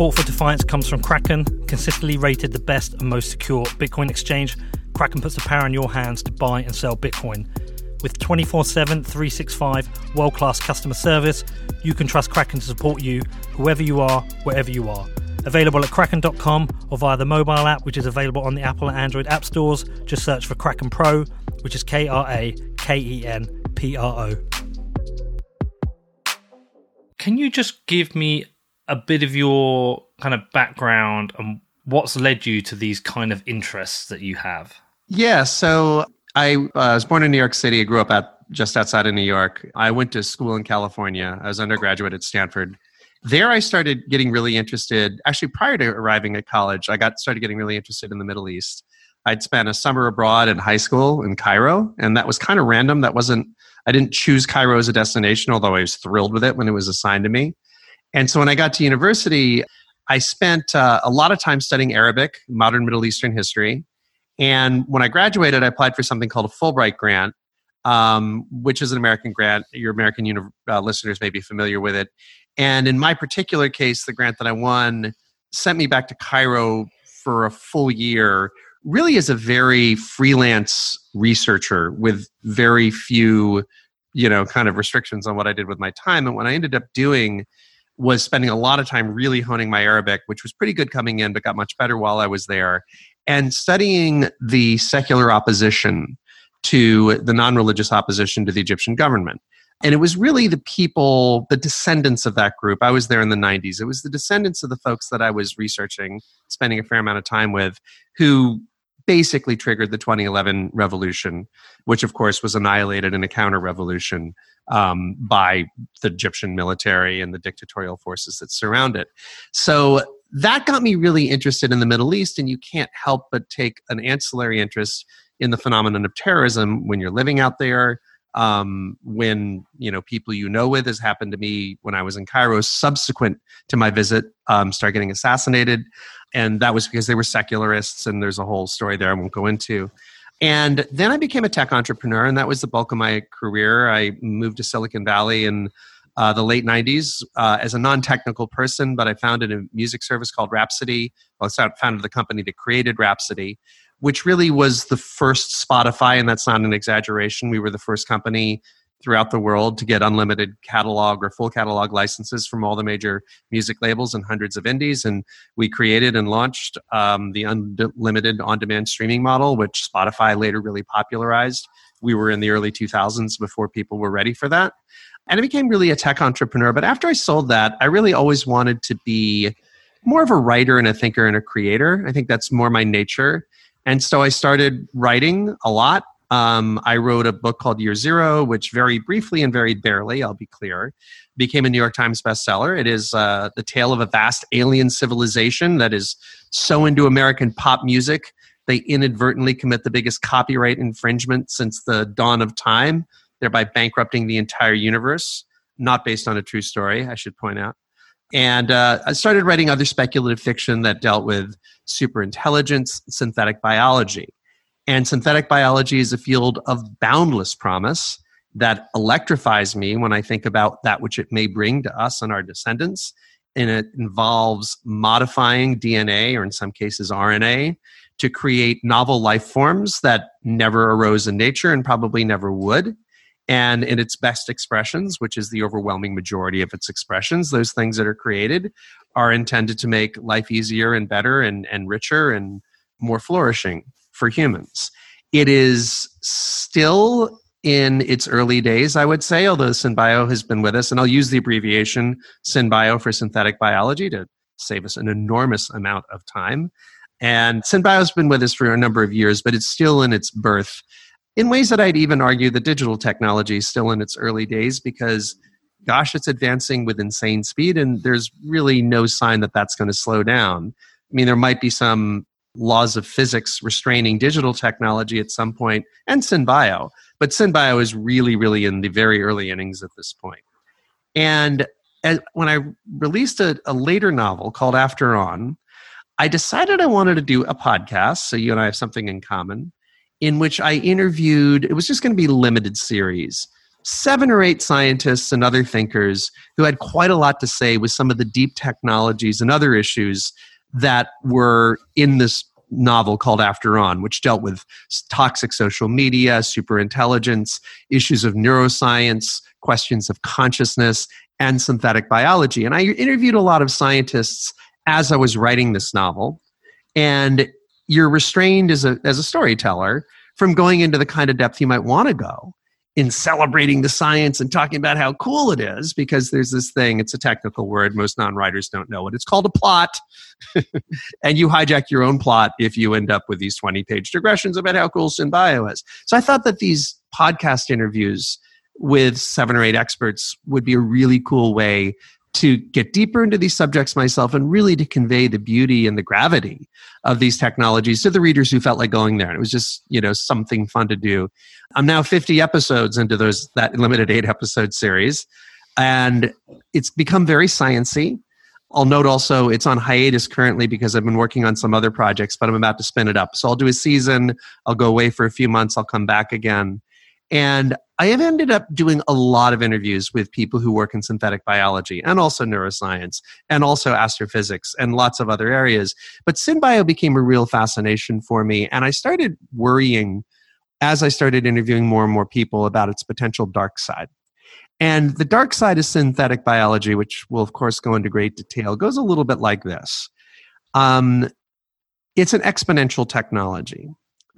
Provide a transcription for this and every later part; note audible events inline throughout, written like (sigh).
Support for Defiance comes from Kraken, consistently rated the best and most secure Bitcoin exchange. Kraken puts the power in your hands to buy and sell Bitcoin. With 24 7, 365 world class customer service, you can trust Kraken to support you, whoever you are, wherever you are. Available at kraken.com or via the mobile app, which is available on the Apple and Android app stores. Just search for Kraken Pro, which is K R A K E N P R O. Can you just give me a bit of your kind of background and what's led you to these kind of interests that you have? Yeah, so I uh, was born in New York City. I grew up at just outside of New York. I went to school in California. I was undergraduate at Stanford. There, I started getting really interested. Actually, prior to arriving at college, I got started getting really interested in the Middle East. I'd spent a summer abroad in high school in Cairo, and that was kind of random. That wasn't I didn't choose Cairo as a destination, although I was thrilled with it when it was assigned to me. And so when I got to university, I spent uh, a lot of time studying Arabic, modern Middle Eastern history. And when I graduated, I applied for something called a Fulbright grant, um, which is an American grant. Your American uni- uh, listeners may be familiar with it. And in my particular case, the grant that I won sent me back to Cairo for a full year, really as a very freelance researcher with very few, you know, kind of restrictions on what I did with my time. And what I ended up doing was spending a lot of time really honing my Arabic, which was pretty good coming in, but got much better while I was there, and studying the secular opposition to the non religious opposition to the Egyptian government. And it was really the people, the descendants of that group. I was there in the 90s. It was the descendants of the folks that I was researching, spending a fair amount of time with, who basically triggered the 2011 revolution, which of course was annihilated in a counter revolution um, by the Egyptian military and the dictatorial forces that surround it. So that got me really interested in the Middle East, and you can't help but take an ancillary interest in the phenomenon of terrorism when you're living out there. Um, when you know people you know with has happened to me when I was in Cairo subsequent to my visit, um, start getting assassinated, and that was because they were secularists, and there's a whole story there I won't go into. And then I became a tech entrepreneur, and that was the bulk of my career. I moved to Silicon Valley in uh, the late 90s uh, as a non technical person, but I founded a music service called Rhapsody. Well, I founded the company that created Rhapsody, which really was the first Spotify, and that's not an exaggeration. We were the first company throughout the world to get unlimited catalog or full catalog licenses from all the major music labels and hundreds of indies. And we created and launched um, the unlimited on demand streaming model, which Spotify later really popularized. We were in the early 2000s before people were ready for that. And I became really a tech entrepreneur. But after I sold that, I really always wanted to be more of a writer and a thinker and a creator. I think that's more my nature. And so I started writing a lot um, I wrote a book called Year Zero, which very briefly and very barely, I'll be clear, became a New York Times bestseller. It is uh, the tale of a vast alien civilization that is so into American pop music, they inadvertently commit the biggest copyright infringement since the dawn of time, thereby bankrupting the entire universe. Not based on a true story, I should point out. And uh, I started writing other speculative fiction that dealt with superintelligence, synthetic biology. And synthetic biology is a field of boundless promise that electrifies me when I think about that which it may bring to us and our descendants. And it involves modifying DNA, or in some cases RNA, to create novel life forms that never arose in nature and probably never would. And in its best expressions, which is the overwhelming majority of its expressions, those things that are created are intended to make life easier and better and, and richer and more flourishing for humans. It is still in its early days, I would say, although SynBio has been with us, and I'll use the abbreviation SynBio for synthetic biology to save us an enormous amount of time. And SynBio has been with us for a number of years, but it's still in its birth in ways that I'd even argue the digital technology is still in its early days because, gosh, it's advancing with insane speed, and there's really no sign that that's going to slow down. I mean, there might be some laws of physics restraining digital technology at some point, and SynBio. But SynBio is really, really in the very early innings at this point. And as, when I released a, a later novel called After On, I decided I wanted to do a podcast, so you and I have something in common, in which I interviewed, it was just going to be limited series, seven or eight scientists and other thinkers who had quite a lot to say with some of the deep technologies and other issues that were in this novel called After On, which dealt with toxic social media, superintelligence, issues of neuroscience, questions of consciousness, and synthetic biology. And I interviewed a lot of scientists as I was writing this novel. And you're restrained as a, as a storyteller from going into the kind of depth you might want to go in celebrating the science and talking about how cool it is because there's this thing it's a technical word most non-writers don't know it it's called a plot. (laughs) And you hijack your own plot if you end up with these 20 page digressions about how cool synbio is. So i thought that these podcast interviews with seven or eight experts would be a really cool way to get deeper into these subjects myself and really to convey the beauty and the gravity of these technologies to the readers who felt like going there. And it was just, you know, something fun to do. I'm now 50 episodes into those that limited eight episode series. And it's become very sciency. I'll note also it's on hiatus currently because I've been working on some other projects, but I'm about to spin it up. So I'll do a season, I'll go away for a few months, I'll come back again. And I have ended up doing a lot of interviews with people who work in synthetic biology and also neuroscience and also astrophysics and lots of other areas. But synbio became a real fascination for me. And I started worrying as I started interviewing more and more people about its potential dark side. And the dark side of synthetic biology, which will, of course, go into great detail, goes a little bit like this. Um, it's an exponential technology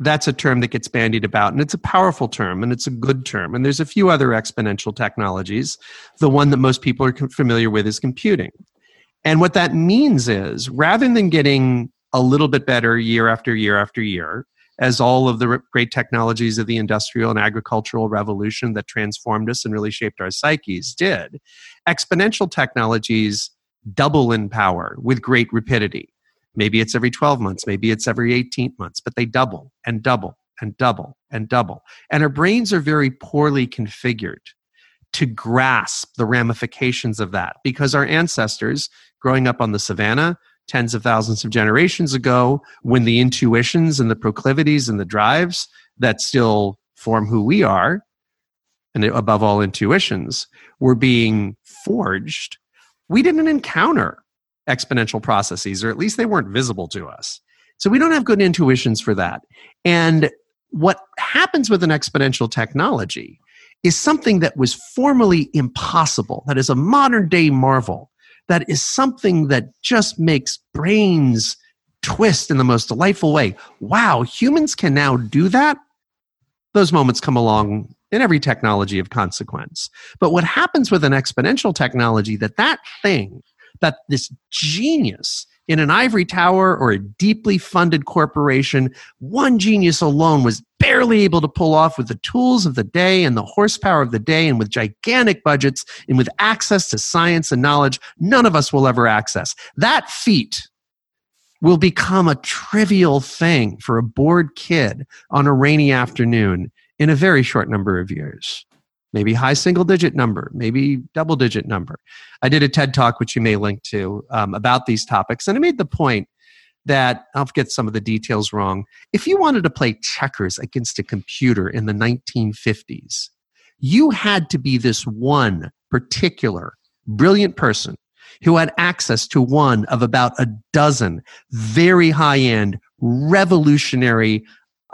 that's a term that gets bandied about and it's a powerful term and it's a good term and there's a few other exponential technologies. The one that most people are familiar with is computing. And what that means is rather than getting a little bit better year after year after year as all of the great technologies of the industrial and agricultural revolution that transformed us and really shaped our psyches did exponential technologies double in power with great rapidity Maybe it's every 12 months, maybe it's every 18 months, but they double and double and double and double. And our brains are very poorly configured to grasp the ramifications of that because our ancestors, growing up on the savannah tens of thousands of generations ago, when the intuitions and the proclivities and the drives that still form who we are, and above all, intuitions, were being forged, we didn't encounter exponential processes, or at least they weren't visible to us. So we don't have good intuitions for that. And what happens with an exponential technology is something that was formerly impossible, that is a modern day marvel, that is something that just makes brains twist in the most delightful way. Wow, humans can now do that? Those moments come along in every technology of consequence. But what happens with an exponential technology that that thing that this genius in an ivory tower or a deeply funded corporation, one genius alone was barely able to pull off with the tools of the day and the horsepower of the day and with gigantic budgets and with access to science and knowledge none of us will ever access. That feat will become a trivial thing for a bored kid on a rainy afternoon in a very short number of years maybe high single digit number, maybe double digit number. I did a TED talk, which you may link to, um, about these topics, and I made the point that I'll get some of the details wrong. If you wanted to play checkers against a computer in the 1950s, you had to be this one particular brilliant person who had access to one of about a dozen very high end, revolutionary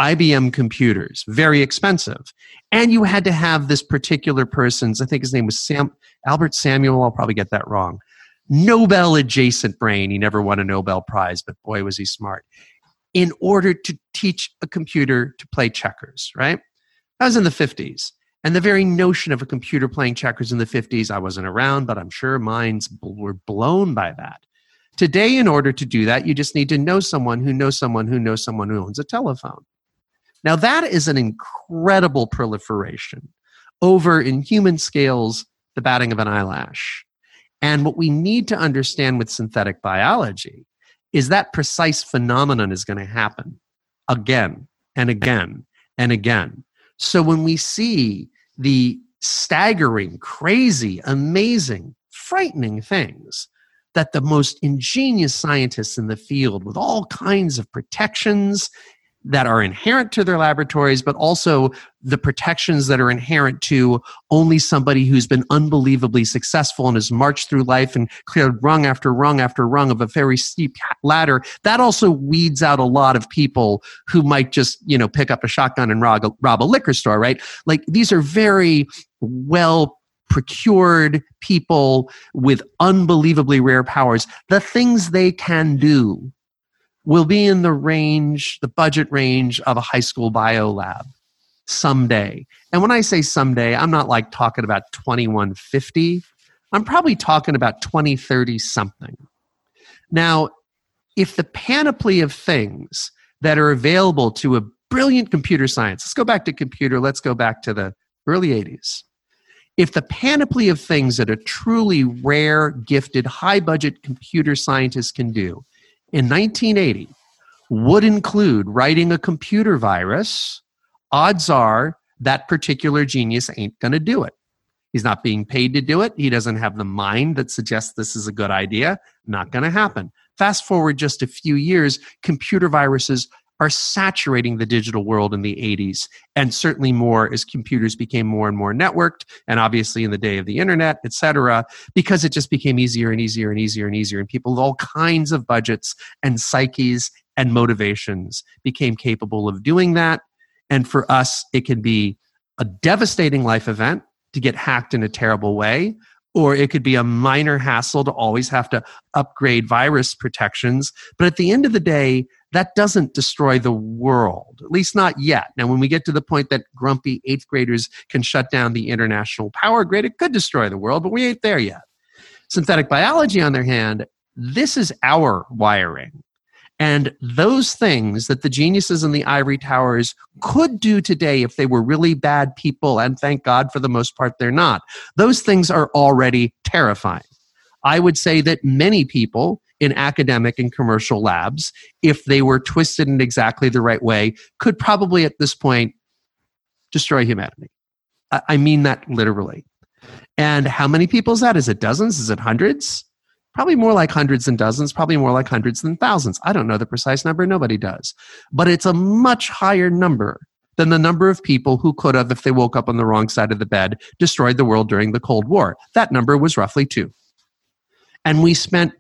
IBM computers, very expensive. And you had to have this particular person's, I think his name was Sam, Albert Samuel, I'll probably get that wrong. Nobel adjacent brain. He never won a Nobel Prize, but boy, was he smart. In order to teach a computer to play checkers, right? That was in the 50s. And the very notion of a computer playing checkers in the 50s, I wasn't around, but I'm sure minds were blown by that. Today, in order to do that, you just need to know someone who knows someone who knows someone who owns a telephone. Now, that is an incredible proliferation over in human scales, the batting of an eyelash. And what we need to understand with synthetic biology is that precise phenomenon is going to happen again and again and again. So when we see the staggering, crazy, amazing, frightening things that the most ingenious scientists in the field, with all kinds of protections that are inherent to their laboratories, but also the protections that are inherent to only somebody who's been unbelievably successful and has marched through life and cleared rung after rung after rung of a very steep ladder. That also weeds out a lot of people who might just, you know, pick up a shotgun and rob a, rob a liquor store, right? Like these are very well procured people with unbelievably rare powers. The things they can do will be in the range, the budget range of a high school bio lab someday. And when I say someday, I'm not like talking about 2150. I'm probably talking about 2030 something. Now, if the panoply of things that are available to a brilliant computer science, let's go back to computer, let's go back to the early 80s. If the panoply of things that a truly rare, gifted, high budget computer scientist can do in 1980 would include writing a computer virus, odds are that particular genius ain't going to do it. He's not being paid to do it. He doesn't have the mind that suggests this is a good idea. Not going to happen. Fast forward just a few years, computer viruses are saturating the digital world in the 80s and certainly more as computers became more and more networked and obviously in the day of the internet et cetera because it just became easier and easier and easier and easier. And people with all kinds of budgets and psyches and motivations became capable of doing that. And for us it can be a devastating life event to get hacked in a terrible way or it could be a minor hassle to always have to upgrade virus protections. But at the end of the day, that doesn't destroy the world, at least not yet. Now, when we get to the point that grumpy eighth graders can shut down the international power grid, it could destroy the world, but we ain't there yet. Synthetic biology, on their hand, this is our wiring. And those things that the geniuses in the ivory towers could do today if they were really bad people, and thank God for the most part they're not, those things are already terrifying. I would say that many people in academic and commercial labs, if they were twisted in exactly the right way, could probably at this point destroy humanity. I mean that literally. And how many people is that? Is it dozens? Is it hundreds? Probably more like hundreds than dozens, probably more like hundreds than thousands. I don't know the precise number, nobody does. But it's a much higher number than the number of people who could have, if they woke up on the wrong side of the bed, destroyed the world during the Cold War. That number was roughly two. And we spent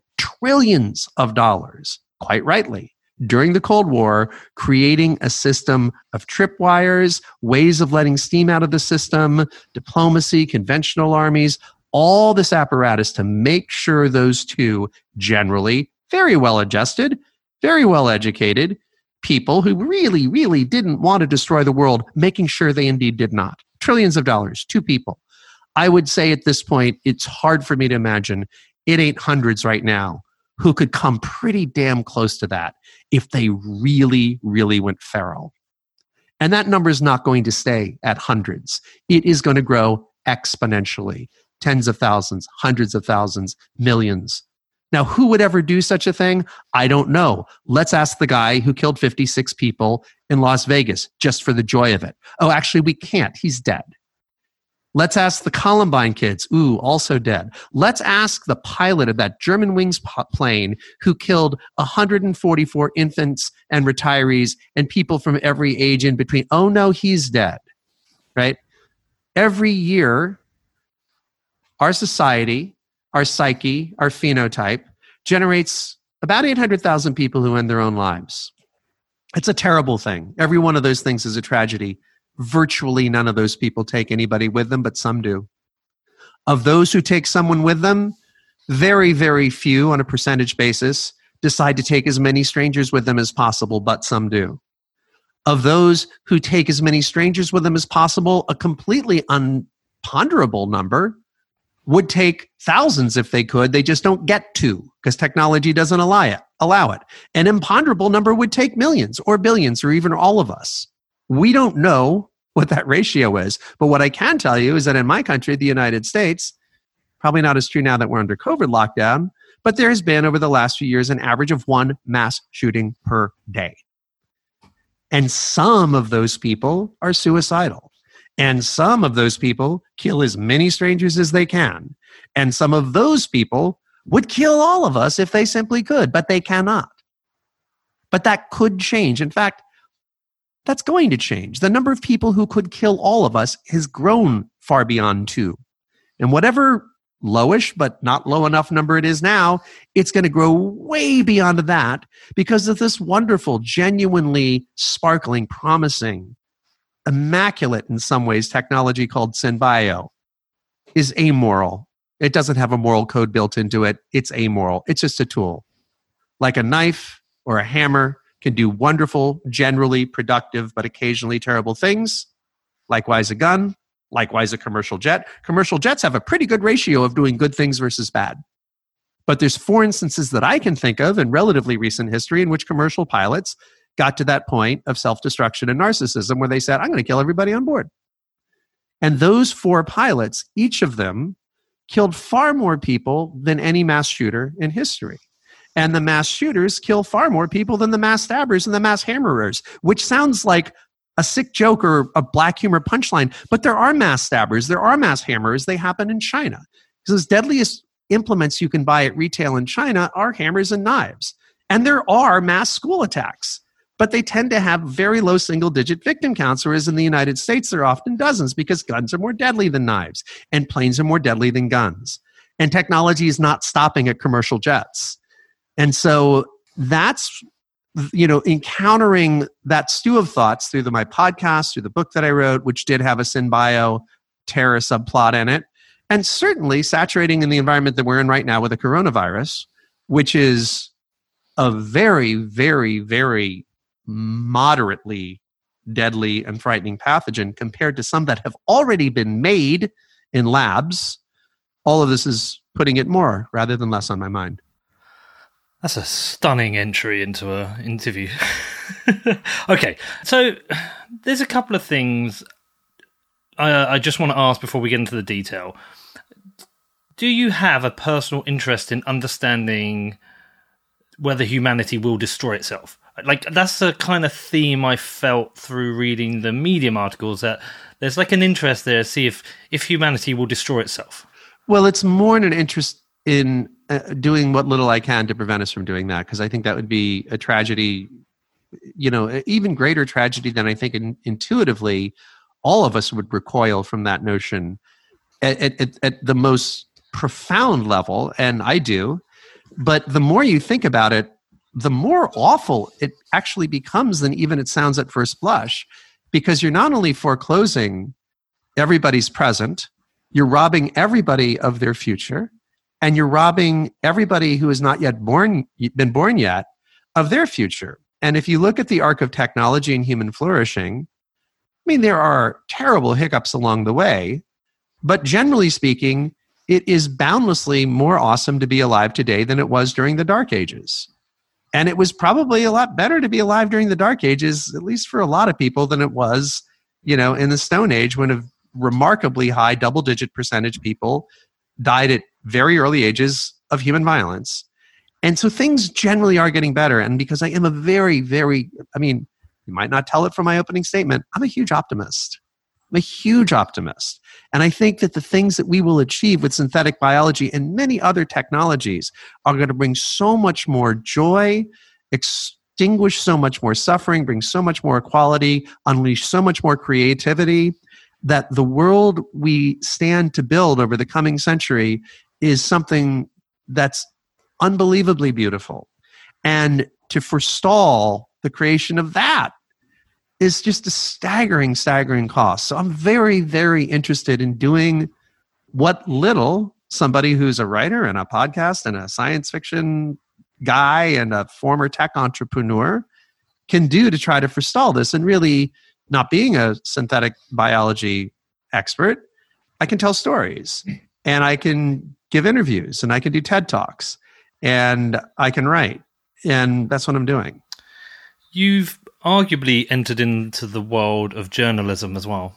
trillions of dollars, quite rightly, during the Cold War, creating a system of tripwires, ways of letting steam out of the system, diplomacy, conventional armies, all this apparatus to make sure those two generally very well adjusted, very well educated people who really, really didn't want to destroy the world, making sure they indeed did not. Trillions of dollars, two people. I would say at this point, it's hard for me to imagine it ain't hundreds right now who could come pretty damn close to that if they really, really went feral. And that number is not going to stay at hundreds. It is going to grow exponentially tens of thousands, hundreds of thousands, millions. Now, who would ever do such a thing? I don't know. Let's ask the guy who killed 56 people in Las Vegas just for the joy of it. Oh, actually, we can't. He's dead. Let's ask the Columbine kids. Ooh, also dead. Let's ask the pilot of that Germanwings plane who killed 144 infants and retirees and people from every age in between. Oh no, he's dead. Right? Every year, our society, our psyche, our phenotype generates about 800,000 people who end their own lives. It's a terrible thing. Every one of those things is a tragedy virtually none of those people take anybody with them, but some do. Of those who take someone with them, very, very few on a percentage basis decide to take as many strangers with them as possible, but some do. Of those who take as many strangers with them as possible, a completely unponderable number would take thousands if they could. They just don't get to because technology doesn't allow it. Allow it. An imponderable number would take millions or billions or even all of us. We don't know what that ratio is. But what I can tell you is that in my country, the United States, probably not as true now that we're under COVID lockdown, but there has been over the last few years an average of one mass shooting per day. And some of those people are suicidal. And some of those people kill as many strangers as they can. And some of those people would kill all of us if they simply could, but they cannot. But that could change. In fact, That's going to change. The number of people who could kill all of us has grown far beyond two. And whatever lowish, but not low enough number it is now, it's going to grow way beyond that because of this wonderful, genuinely sparkling, promising, immaculate in some ways technology called Synbio is amoral. It doesn't have a moral code built into it. It's amoral. It's just a tool. Like a knife or a hammer can do wonderful, generally productive, but occasionally terrible things. Likewise, a gun Likewise, a commercial jet. Commercial jets have a pretty good ratio of doing good things versus bad. But there's four instances that I can think of in relatively recent history in which commercial pilots got to that point of self destruction and narcissism where they said, I'm going to kill everybody on board. And those four pilots, each of them, killed far more people than any mass shooter in history. And the mass shooters kill far more people than the mass stabbers and the mass hammerers, which sounds like a sick joke or a black humor punchline. But there are mass stabbers, there are mass hammers. They happen in China. Because the deadliest implements you can buy at retail in China are hammers and knives. And there are mass school attacks, but they tend to have very low single digit victim counts, whereas in the United States, there are often dozens because guns are more deadly than knives and planes are more deadly than guns. And technology is not stopping at commercial jets. And so that's you know, encountering that stew of thoughts through the, my podcast, through the book that I wrote, which did have a synbio terror subplot in it, and certainly saturating in the environment that we're in right now with the coronavirus, which is a very, very, very moderately deadly and frightening pathogen compared to some that have already been made in labs. All of this is putting it more rather than less on my mind. That's a stunning entry into an interview. (laughs) okay, so there's a couple of things I, uh, I just want to ask before we get into the detail. Do you have a personal interest in understanding whether humanity will destroy itself? Like that's the kind of theme I felt through reading the Medium articles that there's like an interest there to see if if humanity will destroy itself. Well, it's more in an interest in uh, doing what little I can to prevent us from doing that because I think that would be a tragedy, you know, even greater tragedy than I think in, intuitively all of us would recoil from that notion at, at, at the most profound level, and I do. But the more you think about it, the more awful it actually becomes than even it sounds at first blush because you're not only foreclosing everybody's present, you're robbing everybody of their future and you're robbing everybody who has not yet born been born yet of their future. And if you look at the arc of technology and human flourishing i mean there are terrible hiccups along the way but generally speaking it is boundlessly more awesome to be alive today than it was during the dark ages. And it was probably a lot better to be alive during the dark ages at least for a lot of people than it was you know in the stone age when a remarkably high double digit percentage people died at very early ages of human violence. And so things generally are getting better. And because I am a very, very, I mean, you might not tell it from my opening statement, I'm a huge optimist. I'm a huge optimist. And I think that the things that we will achieve with synthetic biology and many other technologies are going to bring so much more joy, extinguish so much more suffering, bring so much more equality, unleash so much more creativity that the world we stand to build over the coming century is something that's unbelievably beautiful. And to forestall the creation of that is just a staggering, staggering cost. So I'm very, very interested in doing what little somebody who's a writer and a podcast and a science fiction guy and a former tech entrepreneur can do to try to forestall this and really not being a synthetic biology expert, I can tell stories and I can give interviews and I can do TED Talks and I can write. And that's what I'm doing. You've arguably entered into the world of journalism as well.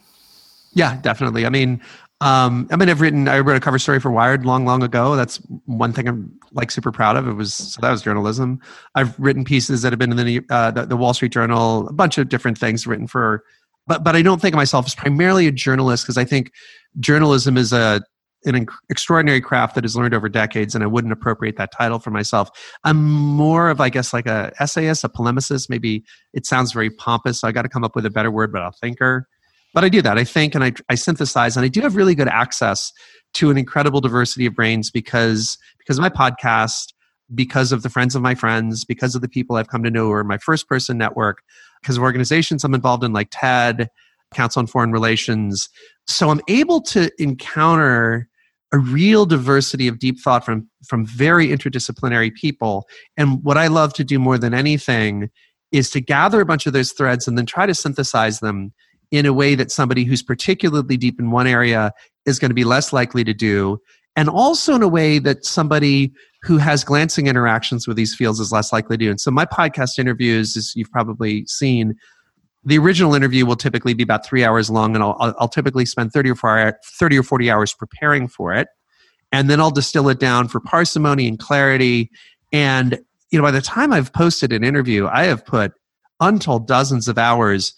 Yeah, definitely. I mean, um, I mean, I've written. I wrote a cover story for Wired long, long ago. That's one thing I'm like super proud of. It was so that was journalism. I've written pieces that have been in the, uh, the, the Wall Street Journal, a bunch of different things written for, but but I don't think of myself as primarily a journalist because I think journalism is a an extraordinary craft that is learned over decades, and I wouldn't appropriate that title for myself. I'm more of, I guess, like a essayist, a polemicist. Maybe it sounds very pompous, so I got to come up with a better word, but a thinker. But I do that. I think and I, I synthesize, and I do have really good access to an incredible diversity of brains because because of my podcast, because of the friends of my friends, because of the people I've come to know, or my first person network, because of organizations I'm involved in, like TED, Council on Foreign Relations. So I'm able to encounter a real diversity of deep thought from from very interdisciplinary people. And what i love to do more than anything is to gather a bunch of those threads and then try to synthesize them in a way that somebody who's particularly deep in one area is going to be less likely to do. And also in a way that somebody who has glancing interactions with these fields is less likely to do. And so my podcast interviews as you've probably seen the original interview will typically be about three hours long, and I'll, I'll typically spend 30 or, 30 or 40 hours preparing for it. And then I'll distill it down for parsimony and clarity. And you know, by the time I've posted an interview, I have put untold dozens of hours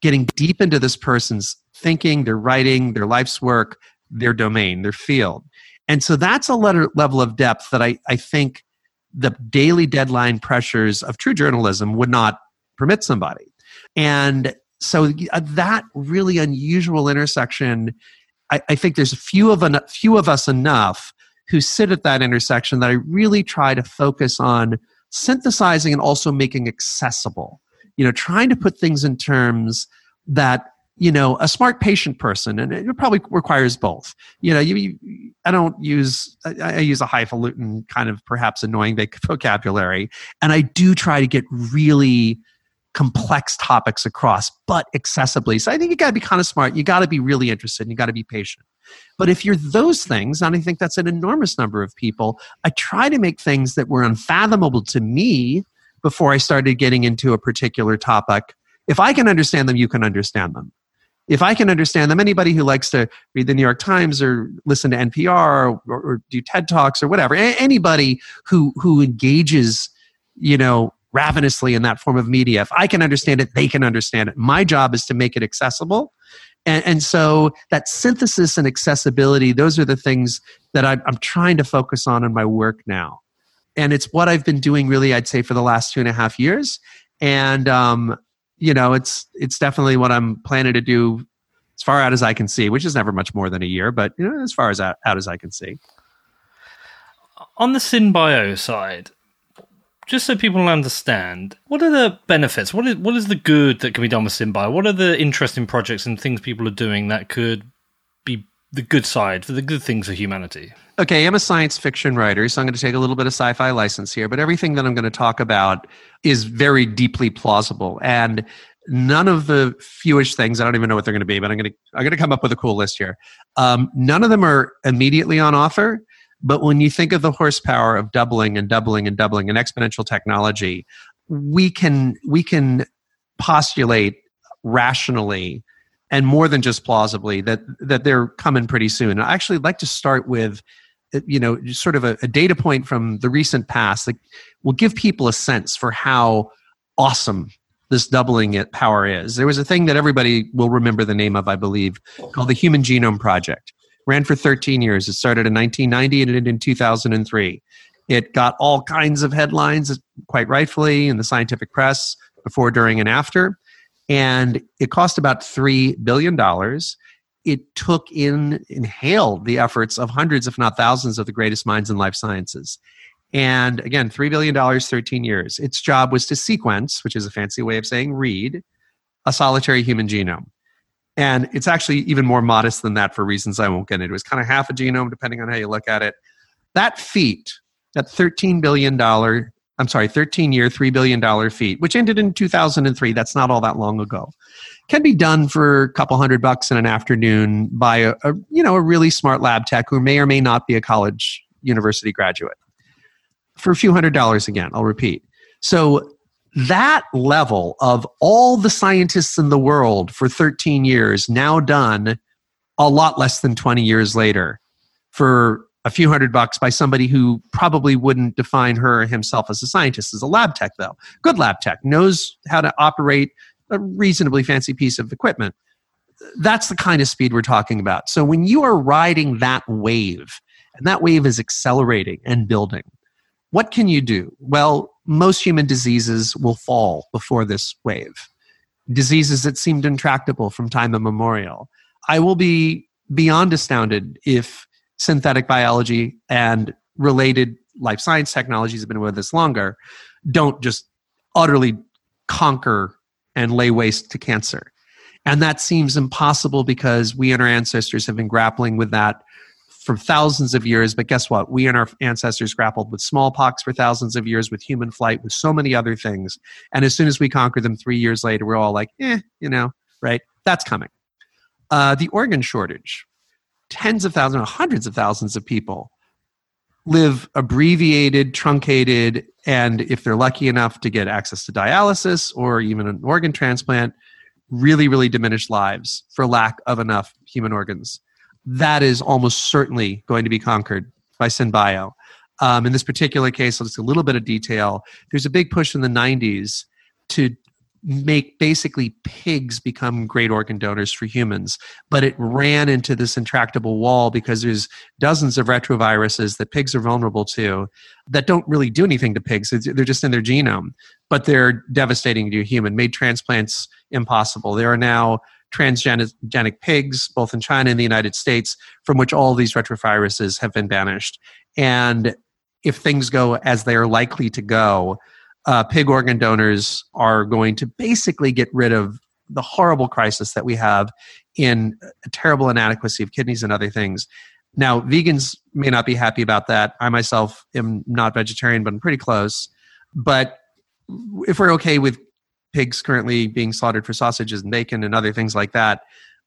getting deep into this person's thinking, their writing, their life's work, their domain, their field. And so that's a level of depth that I, I think the daily deadline pressures of true journalism would not permit somebody. And so uh, that really unusual intersection, I, I think there's a few of a few of us enough who sit at that intersection that I really try to focus on synthesizing and also making accessible. You know, trying to put things in terms that you know a smart patient person and it probably requires both you know you, you i don't use I, I, use a highfalutin kind of perhaps annoying vocabulary and i do try to get really complex topics across, but accessibly. So I think you got to be kind of smart. You got to be really interested. And you got to be patient. But if you're those things, and I think that's an enormous number of people, I try to make things that were unfathomable to me before I started getting into a particular topic. If I can understand them, you can understand them. If I can understand them, anybody who likes to read the New York Times or listen to NPR or, or do TED Talks or whatever, anybody who who engages, you know, ravenously in that form of media. If I can understand it, they can understand it. My job is to make it accessible. And, and so that synthesis and accessibility, those are the things that I'm, I'm trying to focus on in my work now. And it's what I've been doing really, I'd say, for the last two and a half years. And, um, you know, it's, it's definitely what I'm planning to do as far out as I can see, which is never much more than a year, but, you know, as far as out, out as I can see. On the SynBio side, just so people understand, what are the benefits? What is what is the good that can be done with SynBio? What are the interesting projects and things people are doing that could be the good side for the good things of humanity? Okay, I'm a science fiction writer, so I'm going to take a little bit of sci-fi license here, but everything that I'm going to talk about is very deeply plausible and none of the fewish things i don't even know what they're going to be but i'm going to i'm going to come up with a cool list here um, none of them are immediately on offer but when you think of the horsepower of doubling and doubling and doubling and exponential technology, we can we can postulate rationally and more than just plausibly that that they're coming pretty soon. I actually like to start with you know sort of a, a data point from the recent past that will give people a sense for how awesome this doubling it power is. There was a thing that everybody will remember the name of, I believe, called the Human Genome Project ran for 13 years. It started in 1990 and ended in 2003. It got all kinds of headlines, quite rightfully, in the scientific press before, during, and after. And it cost about $3 billion. It took in, inhaled the efforts of hundreds, if not thousands, of the greatest minds in life sciences. And again, $3 billion, 13 years. Its job was to sequence, which is a fancy way of saying read, a solitary human genome. And it's actually even more modest than that for reasons I won't get into. It's kind of half a genome, depending on how you look at it. That feat, that $13 billion, I'm sorry, 13 year, $3 billion feat, which ended in 2003, that's not all that long ago, can be done for a couple hundred bucks in an afternoon by a, a you know, a really smart lab tech who may or may not be a college university graduate. For a few hundred dollars again, I'll repeat. So that level of all the scientists in the world for 13 years now done a lot less than 20 years later for a few hundred bucks by somebody who probably wouldn't define her or himself as a scientist as a lab tech though good lab tech knows how to operate a reasonably fancy piece of equipment that's the kind of speed we're talking about. So when you are riding that wave, and that wave is accelerating and building, what can you do? Well, most human diseases will fall before this wave. Diseases that seemed intractable from time immemorial. I will be beyond astounded if synthetic biology and related life science technologies have been with us longer don't just utterly conquer and lay waste to cancer. And that seems impossible because we and our ancestors have been grappling with that for thousands of years. But guess what? We and our ancestors grappled with smallpox for thousands of years, with human flight, with so many other things. And as soon as we conquer them three years later, we're all like, eh, you know, right? That's coming. Uh, the organ shortage. Tens of thousands, hundreds of thousands of people live abbreviated, truncated, and if they're lucky enough to get access to dialysis or even an organ transplant, really, really diminished lives for lack of enough human organs. That is almost certainly going to be conquered by SynBio. Um, in this particular case, just a little bit of detail. There's a big push in the 90s to make basically pigs become great organ donors for humans. But it ran into this intractable wall because there's dozens of retroviruses that pigs are vulnerable to that don't really do anything to pigs. They're just in their genome, but they're devastating to a human, made transplants impossible. There are now transgenic pigs, both in China and the United States, from which all these retroviruses have been banished. And if things go as they are likely to go, uh, pig organ donors are going to basically get rid of the horrible crisis that we have in a terrible inadequacy of kidneys and other things. Now, vegans may not be happy about that. I myself am not vegetarian, but I'm pretty close. But if we're okay with pigs currently being slaughtered for sausages and bacon and other things like that,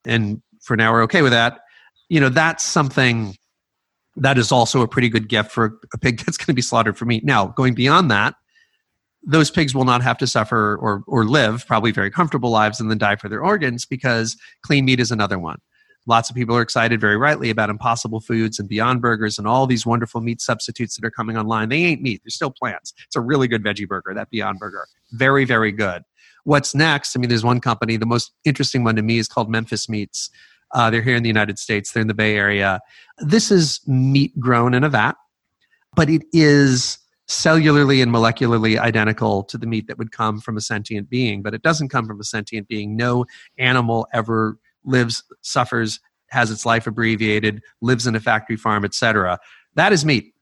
and for now we're okay with that, you know, that's something that is also a pretty good gift for a pig (laughs) that's going to be slaughtered for meat. Now, going beyond that, those pigs will not have to suffer or, or live probably very comfortable lives and then die for their organs because clean meat is another one. Lots of people are excited very rightly about impossible foods and beyond burgers and all these wonderful meat substitutes that are coming online. They ain't meat, they're still plants. It's a really good veggie burger, that beyond burger. Very, very good. What's next? I mean, there's one company, the most interesting one to me is called Memphis Meats. Uh, they're here in the United States, they're in the Bay Area. This is meat grown in a vat, but it is cellularly and molecularly identical to the meat that would come from a sentient being, but it doesn't come from a sentient being. No animal ever lives, suffers, has its life abbreviated, lives in a factory farm, etc. That is meat.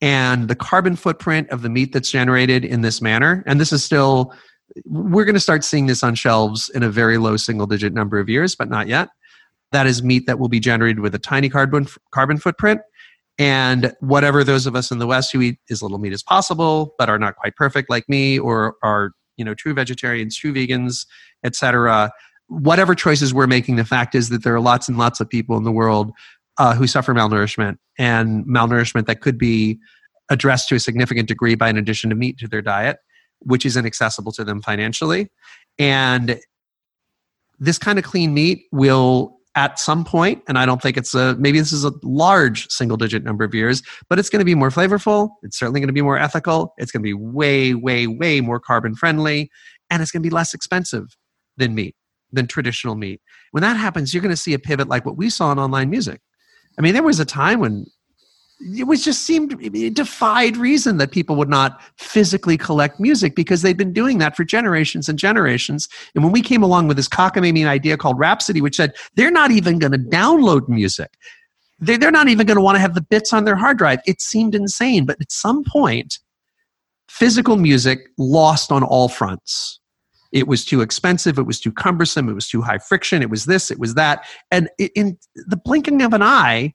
And the carbon footprint of the meat that's generated in this manner, and this is still, we're going to start seeing this on shelves in a very low single digit number of years, but not yet. That is meat that will be generated with a tiny carbon, carbon footprint and whatever those of us in the west who eat as little meat as possible but are not quite perfect like me or are you know true vegetarians true vegans etc whatever choices we're making the fact is that there are lots and lots of people in the world uh, who suffer malnourishment and malnourishment that could be addressed to a significant degree by an addition of meat to their diet which is inaccessible to them financially and this kind of clean meat will at some point, and I don't think it's a maybe this is a large single digit number of years, but it's going to be more flavorful. It's certainly going to be more ethical. It's going to be way, way, way more carbon friendly, and it's going to be less expensive than meat, than traditional meat. When that happens, you're going to see a pivot like what we saw in online music. I mean, there was a time when it was just seemed it defied reason that people would not physically collect music because they'd been doing that for generations and generations. And when we came along with this cockamamie idea called Rhapsody, which said they're not even going to download music, they're not even going to want to have the bits on their hard drive, it seemed insane. But at some point, physical music lost on all fronts. It was too expensive. It was too cumbersome. It was too high friction. It was this. It was that. And in the blinking of an eye,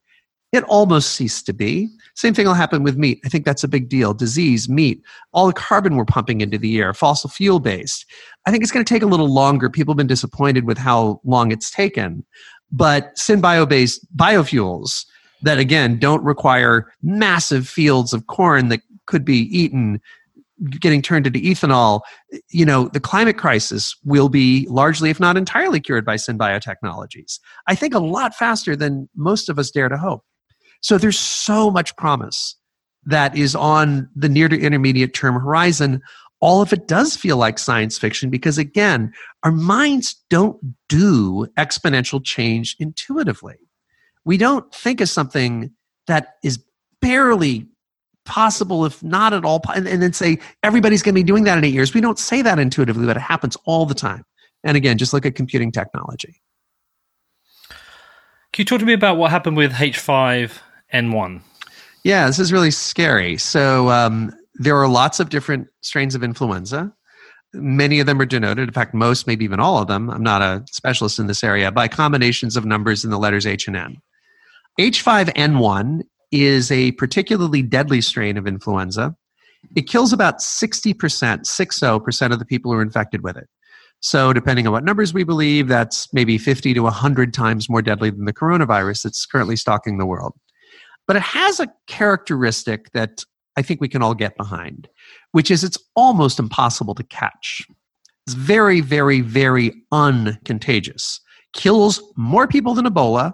it almost ceased to be. Same thing will happen with meat. I think that's a big deal. Disease, meat, all the carbon we're pumping into the air, fossil fuel based. I think it's going to take a little longer. People have been disappointed with how long it's taken. But synbio based biofuels that, again, don't require massive fields of corn that could be eaten getting turned into ethanol, you know, the climate crisis will be largely, if not entirely, cured by synbiotechnologies. I think a lot faster than most of us dare to hope. So there's so much promise that is on the near to intermediate term horizon. all of it does feel like science fiction because, again, our minds don't do exponential change intuitively. We don't think of something that is barely possible, if not at all, and, then say everybody's going to be doing that in eight years. We don't say that intuitively, but it happens all the time. And again, just look at computing technology. Can you talk to me about what happened with H5N1? Yeah, this is really scary. So, um, there are lots of different strains of influenza. Many of them are denoted, in fact, most, maybe even all of them, I'm not a specialist in this area, by combinations of numbers in the letters H and N. H5N1 is a particularly deadly strain of influenza. It kills about 60%, 60% of the people who are infected with it. So, depending on what numbers we believe, that's maybe 50 to 100 times more deadly than the coronavirus that's currently stalking the world. But it has a characteristic that I think we can all get behind, which is it's almost impossible to catch. It's very, very, very uncontagious. Kills more people than Ebola,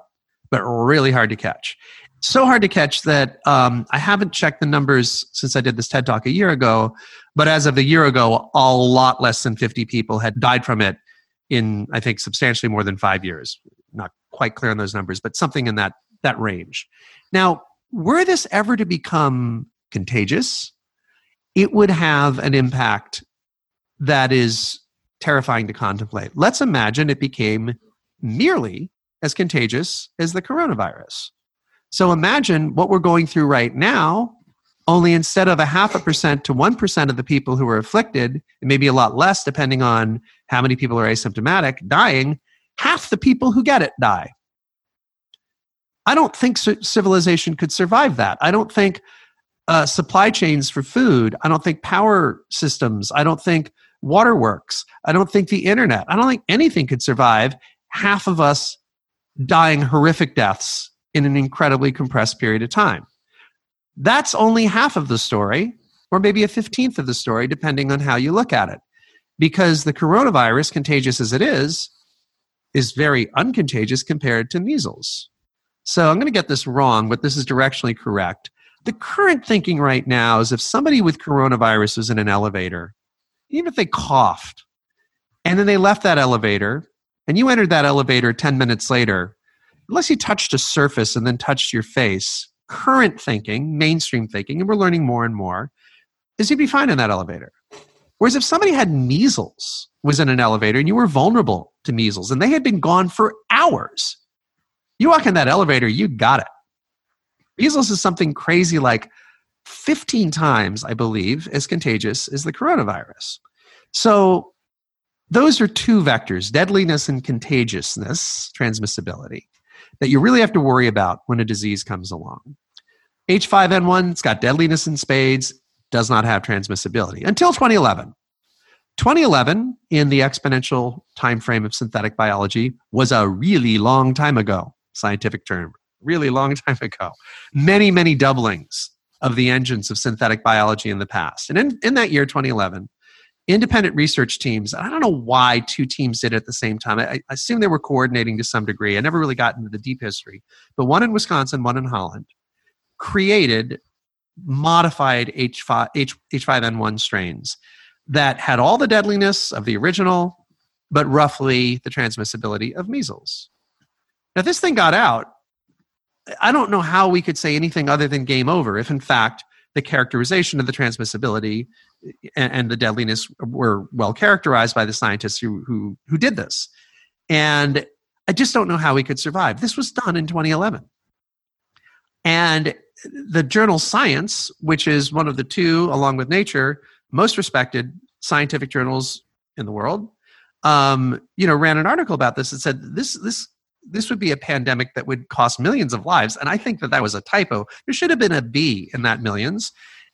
but really hard to catch. So hard to catch that um, I haven't checked the numbers since I did this TED talk a year ago, but as of a year ago, a lot less than 50 people had died from it in, I think, substantially more than five years. Not quite clear on those numbers, but something in that, that range. Now, were this ever to become contagious, it would have an impact that is terrifying to contemplate. Let's imagine it became nearly as contagious as the coronavirus. So imagine what we're going through right now, only instead of a half a percent to 1% of the people who are afflicted, and maybe a lot less depending on how many people are asymptomatic, dying, half the people who get it die. I don't think civilization could survive that. I don't think uh, supply chains for food. I don't think power systems. I don't think waterworks. I don't think the internet. I don't think anything could survive half of us dying horrific deaths in an incredibly compressed period of time. That's only half of the story, or maybe a 15th of the story, depending on how you look at it. Because the coronavirus, contagious as it is, is very uncontagious compared to measles. So I'm going to get this wrong, but this is directionally correct. The current thinking right now is if somebody with coronavirus was in an elevator, even if they coughed, and then they left that elevator, and you entered that elevator 10 minutes later, unless you touched a surface and then touched your face, current thinking, mainstream thinking, and we're learning more and more, is you'd be fine in that elevator. Whereas if somebody had measles, was in an elevator, and you were vulnerable to measles, and they had been gone for hours, you walk in that elevator, you got it. Measles is something crazy like 15 times, I believe, as contagious as the coronavirus. So those are two vectors, deadliness and contagiousness, transmissibility, that you really have to worry about when a disease comes along. H5N1, it's got deadliness in spades, does not have transmissibility until 2011. 2011, in the exponential time frame of synthetic biology, was a really long time ago, scientific term really long (laughs) time ago. Many, many doublings of the engines of synthetic biology in the past. And in, in that year, 2011, independent research teams, I don't know why two teams did it at the same time. I, I assume they were coordinating to some degree. I never really got into the deep history, but one in Wisconsin, one in Holland, created modified H5, H, H5N1 strains that had all the deadliness of the original, but roughly the transmissibility of measles. Now, this thing got out I don't know how we could say anything other than game over if, in fact, the characterization of the transmissibility and, and the deadliness were well characterized by the scientists who, who, who did this. And I just don't know how we could survive. This was done in 2011. And the journal Science, which is one of the two, along with Nature, most respected scientific journals in the world, um, you know, ran an article about this and said this this this would be a pandemic that would cost millions of lives. And I think that that was a typo. There should have been a B in that millions.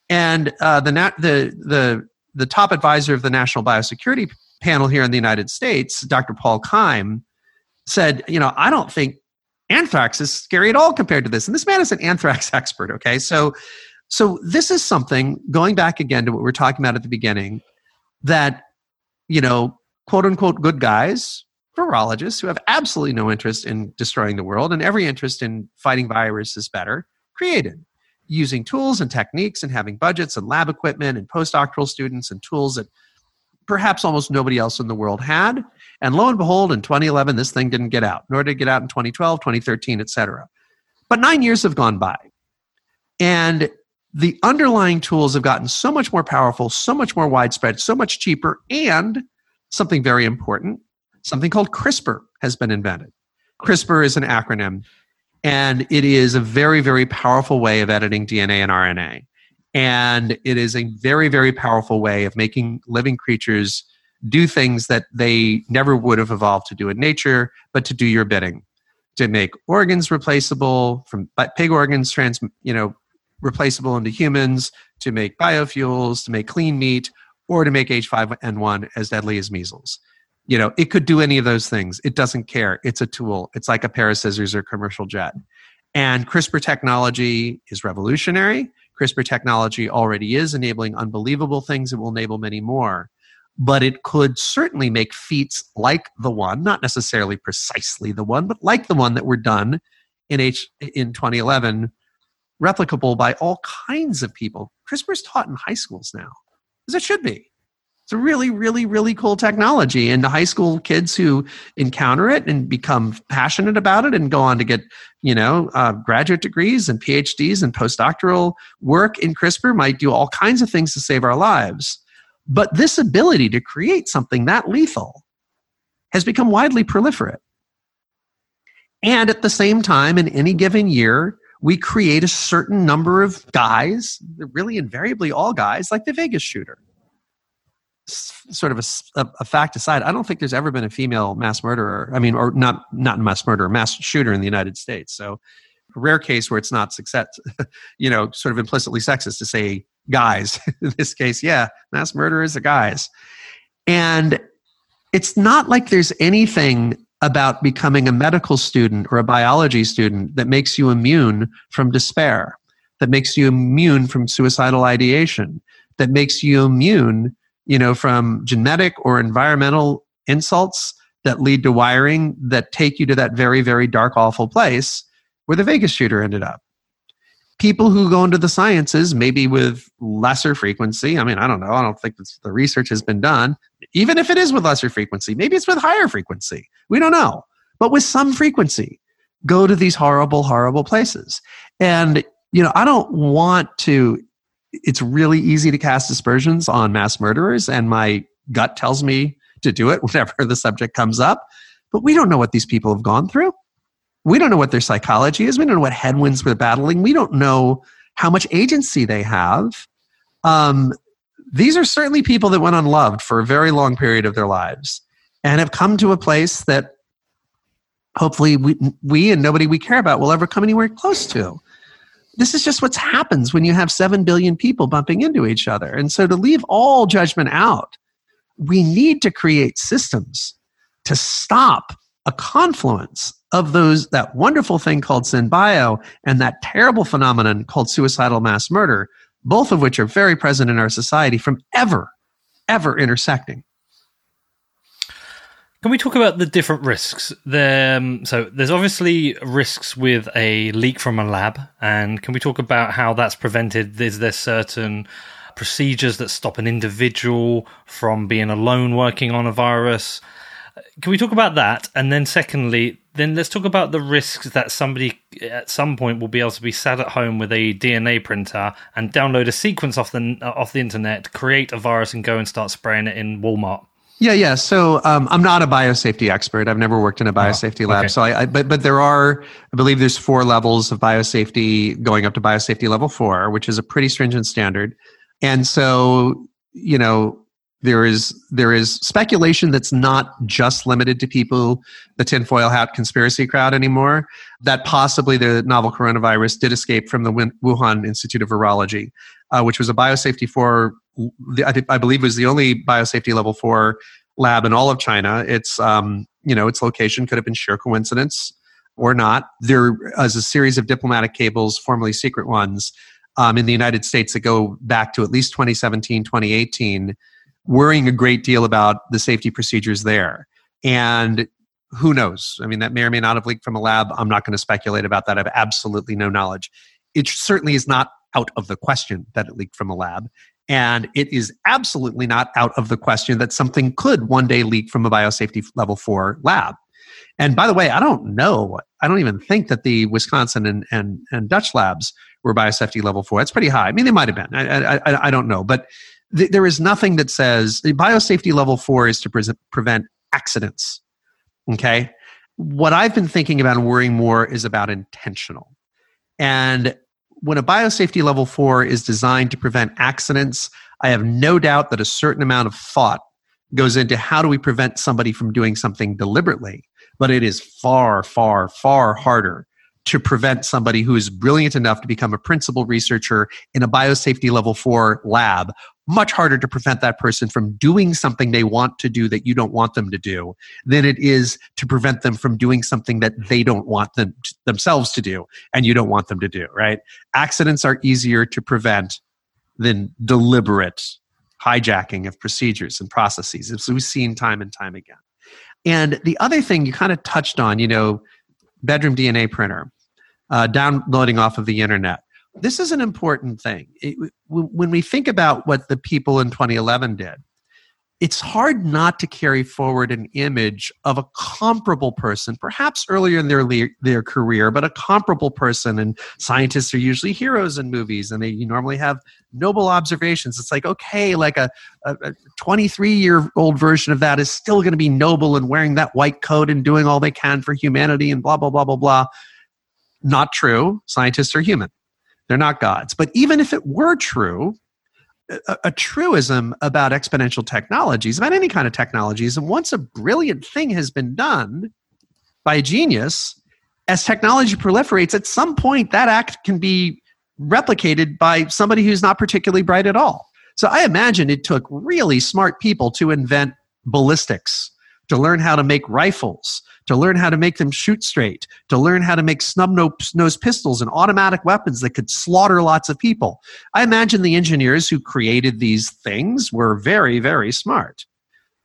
And uh, the, the, the, the top advisor of the National Biosecurity Panel here in the United States, Dr. Paul Keim, said, you know, I don't think anthrax is scary at all compared to this. And this man is an anthrax (laughs) expert, okay? So, so this is something, going back again to what we were talking about at the beginning, that, you know, quote unquote good guys virologists who have absolutely no interest in destroying the world and every interest in fighting viruses better created. using tools and techniques and having budgets and lab equipment and postdoctoral students and tools that perhaps almost nobody else in the world had. And lo and behold, in 2011, this thing didn't get out, nor did it get out in 2012, 2013, etc. But nine years have gone by. And the underlying tools have gotten so much more powerful, so much more widespread, so much cheaper, and something very important something called CRISPR has been invented. CRISPR is an acronym, and it is a very, very powerful way of editing DNA and RNA. And it is a very, very powerful way of making living creatures do things that they never would have evolved to do in nature, but to do your bidding. To make organs replaceable from pig organs, trans, you know, replaceable into humans, to make biofuels, to make clean meat, or to make H5N1 as deadly as measles. You know, it could do any of those things. It doesn't care. It's a tool. It's like a pair of scissors or commercial jet. And CRISPR technology is revolutionary. CRISPR technology already is enabling unbelievable things. It will enable many more. But it could certainly make feats like the one, not necessarily precisely the one, but like the one that were done in H in 2011 replicable by all kinds of people. CRISPR is taught in high schools now, as it should be. It's a really, really, really cool technology. And the high school kids who encounter it and become passionate about it and go on to get, you know, uh, graduate degrees and PhDs and postdoctoral work in CRISPR might do all kinds of things to save our lives. But this ability to create something that lethal has become widely proliferate. And at the same time, in any given year, we create a certain number of guys, really invariably all guys, like the Vegas shooter. Sort of a, a, a, fact aside, I don't think there's ever been a female mass murderer. I mean, or not not mass murderer, mass shooter in the United States. So, a rare case where it's not success, (laughs) you know, sort of implicitly sexist to say guys. (laughs) in this case, yeah, mass murderers are guys, and it's not like there's anything about becoming a medical student or a biology student that makes you immune from despair, that makes you immune from suicidal ideation, that makes you immune, you know, from genetic or environmental insults that lead to wiring that take you to that very, very dark, awful place where the Vegas shooter ended up people who go into the sciences, maybe with lesser frequency. I mean, I don't know. I don't think the research has been done. Even if it is with lesser frequency, maybe it's with higher frequency. We don't know. But with some frequency, go to these horrible, horrible places. And, you know, I don't want to, it's really easy to cast aspersions on mass murderers. And my gut tells me to do it (laughs) whenever the subject comes up. But we don't know what these people have gone through. We don't know what their psychology is. We don't know what headwinds they're battling. We don't know how much agency they have. Um, these are certainly people that went unloved for a very long period of their lives and have come to a place that hopefully we, we and nobody we care about will ever come anywhere close to. This is just what happens when you have 7 billion people bumping into each other. And so to leave all judgment out, we need to create systems to stop a confluence of those that wonderful thing called synbio and that terrible phenomenon called suicidal mass murder both of which are very present in our society from ever ever intersecting can we talk about the different risks? There, um, so there's obviously risks with a leak from a lab, and can we talk about how that's prevented? Is there certain procedures that stop an individual from being alone working on a virus? Can we talk about that? And then, secondly, then let's talk about the risks that somebody at some point will be able to be sat at home with a DNA printer and download a sequence off the off the internet, create a virus, and go and start spraying it in Walmart. Yeah, yeah. So um, I'm not a biosafety expert. I've never worked in a oh, biosafety oh, lab. Okay. So I, I, but but there are, I believe there's four levels of biosafety going up to biosafety level four, which is a pretty stringent standard. And so you know there is there is speculation that's not just limited to people the tinfoil hat conspiracy crowd anymore that possibly the novel coronavirus did escape from the wuhan institute of virology uh, which was a biosafety 4 I, believe was the only biosafety level 4 lab in all of china its um, you know its location could have been sheer coincidence or not there is a series of diplomatic cables formerly secret ones um, in the united states that go back to at least 2017 2018 worrying a great deal about the safety procedures there. And who knows? I mean, that may or may not have leaked from a lab. I'm not going to speculate about that. I have absolutely no knowledge. It certainly is not out of the question that it leaked from a lab. And it is absolutely not out of the question that something could one day leak from a biosafety level four lab. And by the way, I don't know. I don't even think that the Wisconsin and, and, and Dutch labs were biosafety level four. That's pretty high. I mean, they might have been. I, I, I don't know. But th- there is nothing that says biosafety level four is to pre- prevent accidents. Okay. What I've been thinking about and worrying more is about intentional. And when a biosafety level four is designed to prevent accidents, I have no doubt that a certain amount of thought goes into how do we prevent somebody from doing something deliberately. But it is far, far, far harder to prevent somebody who is brilliant enough to become a principal researcher in a biosafety level four lab much harder to prevent that person from doing something they want to do that you don't want them to do than it is to prevent them from doing something that they don't want them themselves to do and you don't want them to do right? Accidents are easier to prevent than deliberate hijacking of procedures and processes as we've seen time and time again. And the other thing you kind of touched on you know bedroom dna printer uh, downloading off of the internet this is an important thing. It, when we think about what the people in 2011 did, it's hard not to carry forward an image of a comparable person, perhaps earlier in their le- their career, but a comparable person. And scientists are usually heroes in movies, and they normally have noble observations. It's like okay, like a, a 23 year old version of that is still going to be noble and wearing that white coat and doing all they can for humanity and blah blah blah blah blah. Not true. Scientists are human. They're not gods. But even if it were true, a, a, truism about exponential technologies, about any kind of technologies, and once a brilliant thing has been done by a genius, as technology proliferates, at some point that act can be replicated by somebody who's not particularly bright at all. So I imagine it took really smart people to invent ballistics, to learn how to make rifles, to learn how to make them shoot straight, to learn how to make snub nose pistols and automatic weapons that could slaughter lots of people. I imagine the engineers who created these things were very, very smart.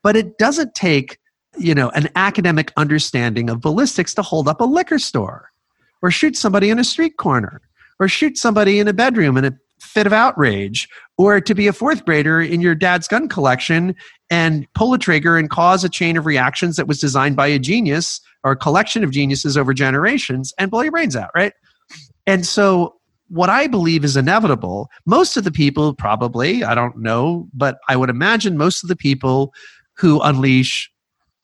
But it doesn't take, you know, an academic understanding of ballistics to hold up a liquor store or shoot somebody in a street corner or shoot somebody in a bedroom in a fit of outrage or to be a fourth grader in your dad's gun collection and pull a trigger and cause a chain of reactions that was designed by a genius or a collection of geniuses over generations and blow your brains out, right? And so, what I believe is inevitable, most of the people probably, I don't know, but I would imagine most of the people who unleash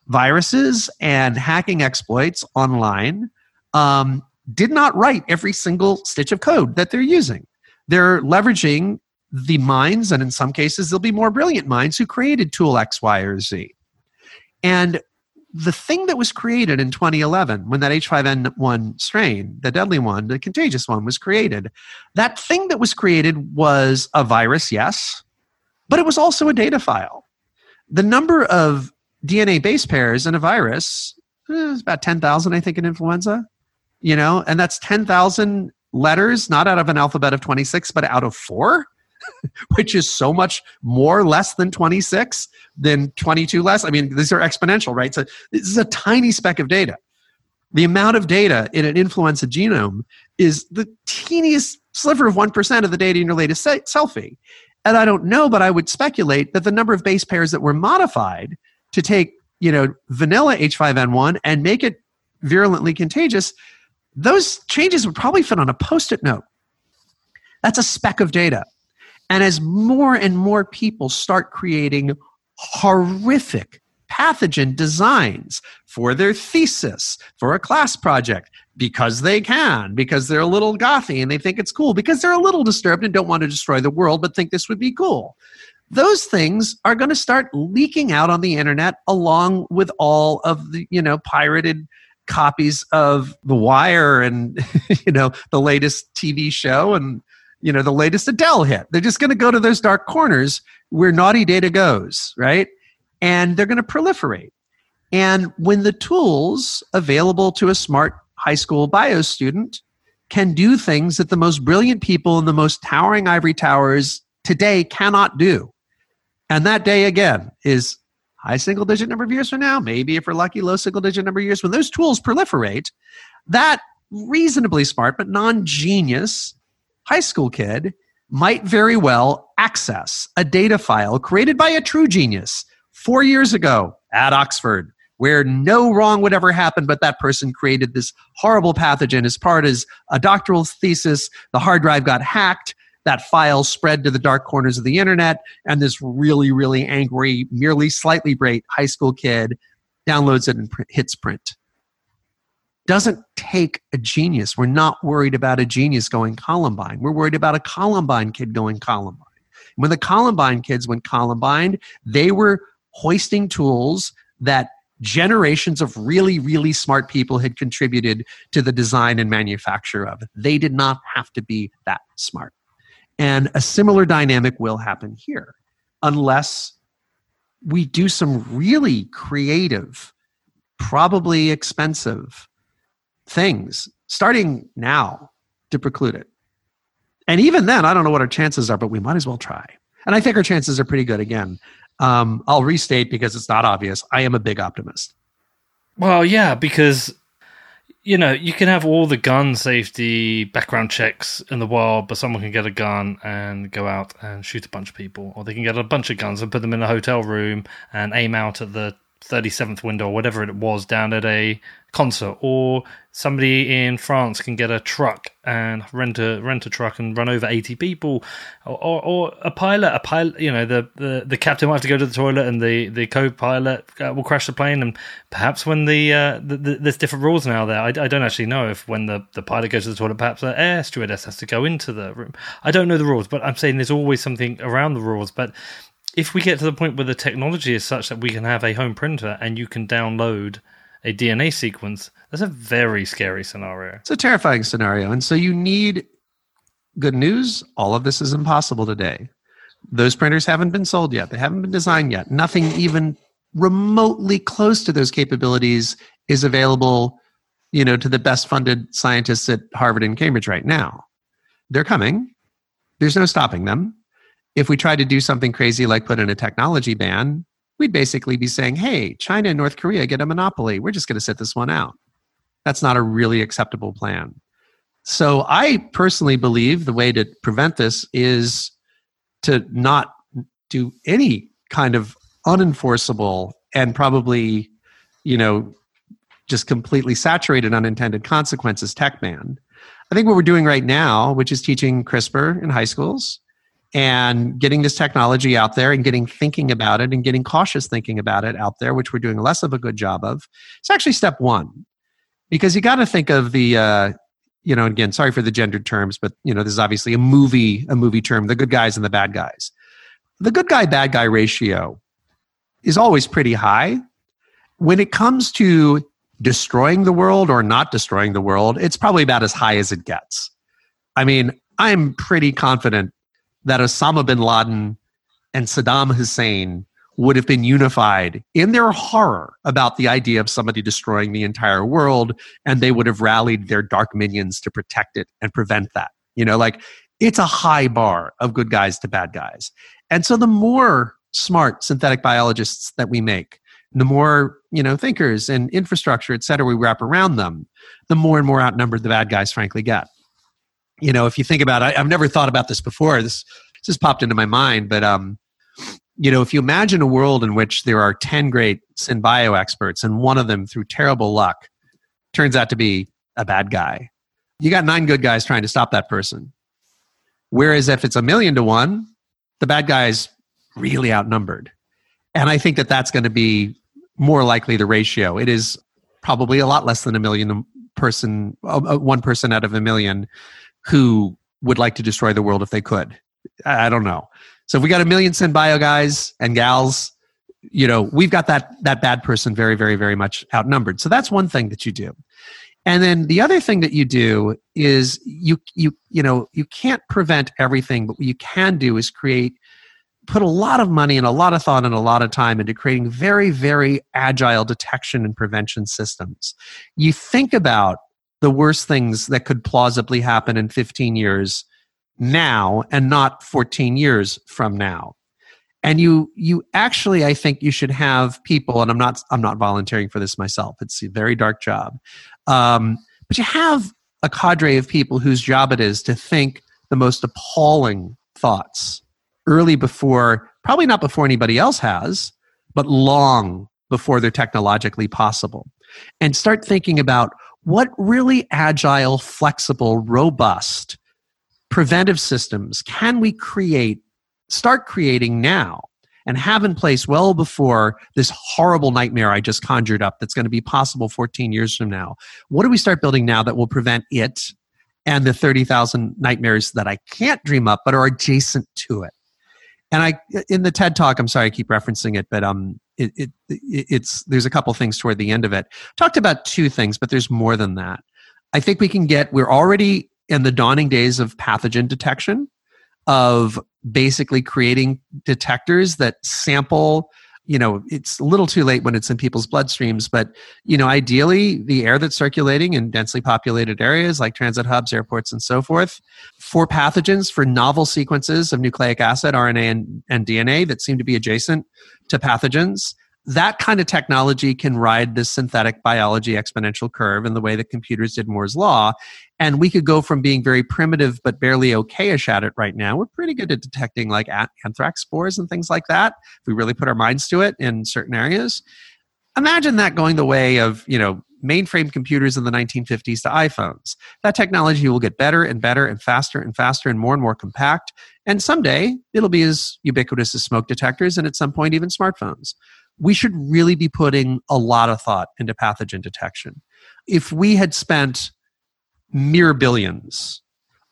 viruses and hacking exploits online um, did not write every single stitch of code that they're using they're leveraging the minds, and in some cases, there'll be more brilliant minds who created tool X, Y, or Z. And the thing that was created in 2011 when that H5N1 strain, the deadly one, the contagious one, was created, that thing that was created was a virus, yes, but it was also a data file. The number of DNA base pairs in a virus eh, is about 10,000, I think, in influenza, you know, and that's 10,000 letters, not out of an alphabet of 26, but out of four, (laughs) which is so much more less than 26 than 22 less. I mean, these are exponential, right? So this is a tiny speck of data. The amount of data in an influenza genome is the teeniest sliver of 1% of the data in your latest selfie. And I don't know, but I would speculate that the number of base pairs that were modified to take, you know, vanilla H5N1 and make it virulently contagious those changes would probably fit on a post it note. That's a speck of data. And as more and more people start creating horrific pathogen designs for their thesis, for a class project, because they can, because they're a little gothy and they think it's cool, because they're a little disturbed and don't want to destroy the world but think this would be cool. Those things are going to start leaking out on the internet along with all of the, you know, pirated copies of The Wire and (laughs) you know the latest TV show and you know the latest Adele hit. They're just going to go to those dark corners where naughty data goes, right? And they're going to proliferate. And when the tools available to a smart high school bio student can do things that the most brilliant people in the most towering ivory towers today cannot do. And that day again is high single digit number of years from now, maybe if we're lucky, low single digit number of years, when those tools proliferate, that reasonably smart but non genius high school kid might very well access a data file created by a true genius four years ago at Oxford, where no wrong would ever happen, but that person created this horrible pathogen as part of a doctoral thesis. The hard drive got hacked. That file spread to the dark corners of the internet, and this really, really angry, merely slightly bright high school kid downloads it and hits print doesn't take a genius. We're not worried about a genius going Columbine. We're worried about a Columbine kid going Columbine. When the Columbine kids went Columbine, they were hoisting tools that generations of really, really smart people had contributed to the design and manufacture of. They did not have to be that smart. And a similar dynamic will happen here unless we do some really creative, probably expensive, things starting now to preclude it. And even then, I don't know what our chances are, but we might as well try. And I think our chances are pretty good again. Um, I'll restate because it's not obvious. I am a big optimist. Well, yeah, because you know you can have all the gun safety background checks in the world, but someone can get a gun and go out and shoot a bunch of people, or they can get a bunch of guns and put them in a hotel room and aim out at the 37th window or whatever it was down at a concert. Or somebody in France can get a truck and rent a rent a truck and run over 80 people. Or, or, or a pilot a pilot you know the, the, the captain might have to go to the toilet and the, the co-pilot uh, will crash the plane. And perhaps when the, uh, the, the, there's different rules now there. I, I don't actually know if when the, the pilot goes to the toilet perhaps the air stewardess has to go into the room. I don't know the rules but I'm saying there's always something around the rules. But if we get to the point where the technology is such that we can have a home printer and you can download a DNA sequence, that's a very scary scenario. It's a terrifying scenario. And so you need good news. All of this is impossible today. Those printers haven't been sold yet, they haven't been designed yet. Nothing even remotely close to those capabilities is available you know to the best funded scientists at harvard and cambridge right now they're coming there's no stopping them if we tried to do something crazy like put in a technology ban, we'd basically be saying, hey, China and North Korea get a monopoly. We're just going to sit this one out. That's not a really acceptable plan. So I personally believe the way to prevent this is to not do any kind of unenforceable and probably, you know, just completely saturated unintended consequences tech ban. I think what we're doing right now, which is teaching CRISPR in high schools, and getting this technology out there and getting thinking about it and getting cautious thinking about it out there, which we're doing less of a good job of, it's actually step one. Because you got to think of the, uh, you know, again, sorry for the gendered terms, but you know, this is obviously a movie, a movie term, the good guys and the bad guys. The good guy bad guy ratio is always pretty high. When it comes to destroying the world or not destroying the world, it's probably about as high as it gets. I mean, I'm pretty confident that Osama bin Laden and Saddam Hussein would have been unified in their horror about the idea of somebody destroying the entire world, and they would have rallied their dark minions to protect it and prevent that. You know, like it's a high bar of good guys to bad guys. And so the more smart synthetic biologists that we make, the more, you know, thinkers and infrastructure, et cetera, we wrap around them, the more and more outnumbered the bad guys frankly get you know, if you think about I, have never thought about this before. This just popped into my mind, but um, you know, if you imagine a world in which there are ten great synbio experts, and one of them, through terrible luck, turns out to be a bad guy, you got nine good guys trying to stop that person. Whereas if it's a million to one, the bad guys really outnumbered, and I think that that's going to be more likely the ratio. It is probably a lot less than a million person, uh, one person out of a million who would like to destroy the world if they could. I don't know. So if we got a million synbio guys and gals, you know, we've got that that bad person very, very, very much outnumbered. So that's one thing that you do. And then the other thing that you do is you you you know you can't prevent everything, but what you can do is create put a lot of money and a lot of thought and a lot of time into creating very very agile detection and prevention systems. You think about the worst things that could plausibly happen in 15 years now and not 14 years from now. And you you actually i think you should have people and i'm not i'm not volunteering for this myself. It's a very dark job. Um, but you have a cadre of people whose job it is to think the most appalling thoughts early before, probably not before anybody else has, but long before they're technologically possible. And start thinking about what really agile, flexible, robust preventive systems can we create, start creating now and have in place well before this horrible nightmare I just conjured up that's going to be possible 14 years from now? What do we start building now that will prevent it and the 30,000 nightmares that I can't dream up but are adjacent to it? And I, in the TED talk, I'm sorry I keep referencing it, but um, it, it, it's there's a couple things toward the end of it. Talked about two things, but there's more than that. I think we can get. We're already in the dawning days of pathogen detection, of basically creating detectors that sample you know it's a little too late when it's in people's bloodstreams but you know ideally the air that's circulating in densely populated areas like transit hubs airports and so forth for pathogens for novel sequences of nucleic acid rna and, and dna that seem to be adjacent to pathogens that kind of technology can ride this synthetic biology exponential curve in the way that computers did Moore's Law. And we could go from being very primitive but barely okayish at it right now. We're pretty good at detecting like anthrax spores and things like that if we really put our minds to it in certain areas. Imagine that going the way of, you know, mainframe computers in the 1950s to iPhones. That technology will get better and better and faster and faster and more and more compact. And someday it'll be as ubiquitous as smoke detectors and at some point even smartphones we should really be putting a lot of thought into pathogen detection. If we had spent mere billions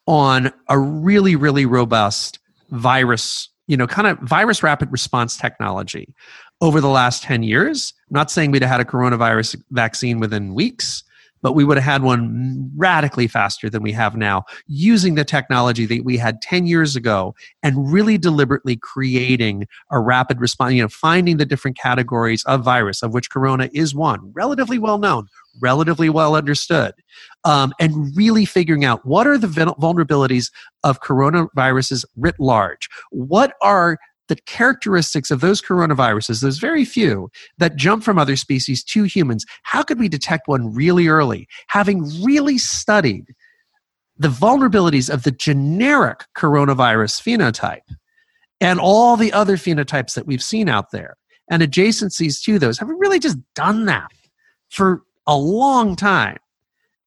on a really, really robust virus, you know, kind of virus rapid response technology over the last 10 years, I'm not saying we'd have had a coronavirus vaccine within weeks, but we would have had one radically faster than we have now using the technology that we had 10 years ago and really deliberately creating a rapid response, you know, finding the different categories of virus, of which corona is one, relatively well known, relatively well understood, um, and really figuring out what are the vulnerabilities of coronaviruses writ large. What are the characteristics of those coronaviruses, those very few that jump from other species to humans, how could we detect one really early? Having really studied the vulnerabilities of the generic coronavirus phenotype and all the other phenotypes that we've seen out there and adjacencies to those, have we really just done that for a long time?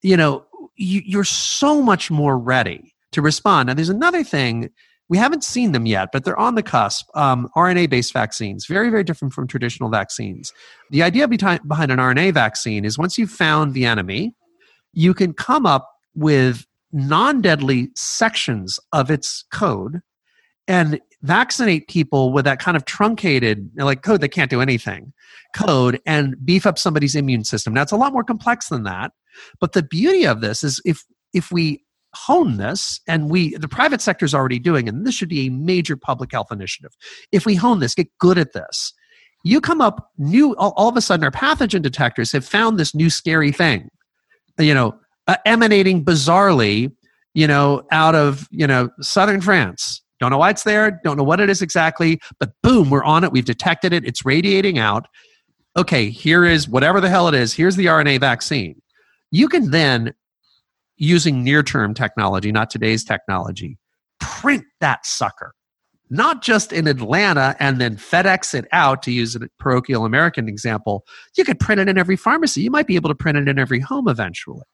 You know, you, are so much more ready to respond. Now, there's another thing we haven't seen them yet, but they're on the cusp. Um, RNA based vaccines, very, very different from traditional vaccines. The idea behind, behind an RNA vaccine is once you've found the enemy, you can come up with non deadly sections of its code and vaccinate people with that kind of truncated, like code that can't do anything code and beef up somebody's immune system. Now, it's a lot more complex than that. But the beauty of this is if if we hone this and we the private sector is already doing and this should be a major public health initiative. If we hone this get good at this you come up new all, all of a sudden our pathogen detectors have found this new scary thing you know uh, emanating bizarrely you know out of you know southern france. Don't know why it's there don't know what it is exactly but boom we're on it we've detected it it's radiating out. Okay here is whatever the hell it is here's the rna vaccine. You can then using near term technology, not today's technology, print that sucker. Not just in Atlanta and then FedEx it out to use a parochial American example. You could print it in every pharmacy. You might be able to print it in every home eventually.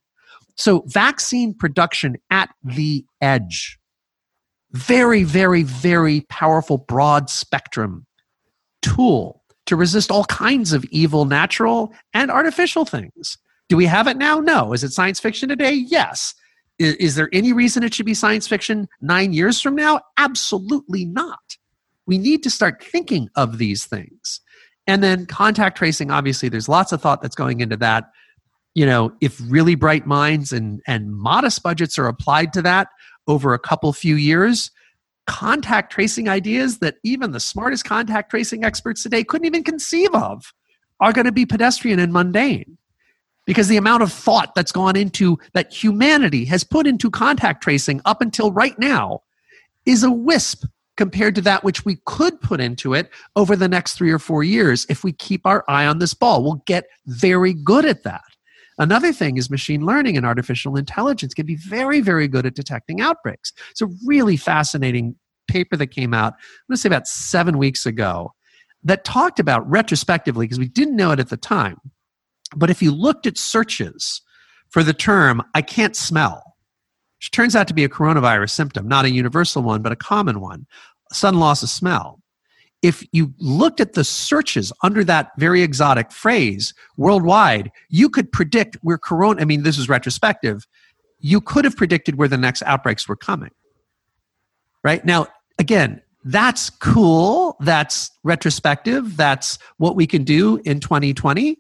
So, vaccine production at the edge. Very, very, very powerful, broad spectrum tool to resist all kinds of evil, natural and artificial things. Do we have it now? No. Is it science fiction today? Yes. Is, is, there any reason it should be science fiction nine years from now? Absolutely not. We need to start thinking of these things. And then contact tracing, obviously, there's lots of thought that's going into that. You know, if really bright minds and, and modest budgets are applied to that over a couple few years, contact tracing ideas that even the smartest contact tracing experts today couldn't even conceive of are going to be pedestrian and mundane because the amount of thought that's gone into that humanity has put into contact tracing up until right now is a wisp compared to that which we could put into it over the next three or four years if we keep our eye on this ball. We'll get very good at that. Another thing is machine learning and artificial intelligence can be very, very good at detecting outbreaks. It's a really fascinating paper that came out, I'm going to say about seven weeks ago, that talked about retrospectively, because we didn't know it at the time. But if you looked at searches for the term, I can't smell, which turns out to be a coronavirus symptom, not a universal one, but a common one, sudden loss of smell if you looked at the searches under that very exotic phrase worldwide, you could predict where corona, I mean, this is retrospective, you could have predicted where the next outbreaks were coming. Right? Now, again, that's cool. That's retrospective. That's what we can do in 2020.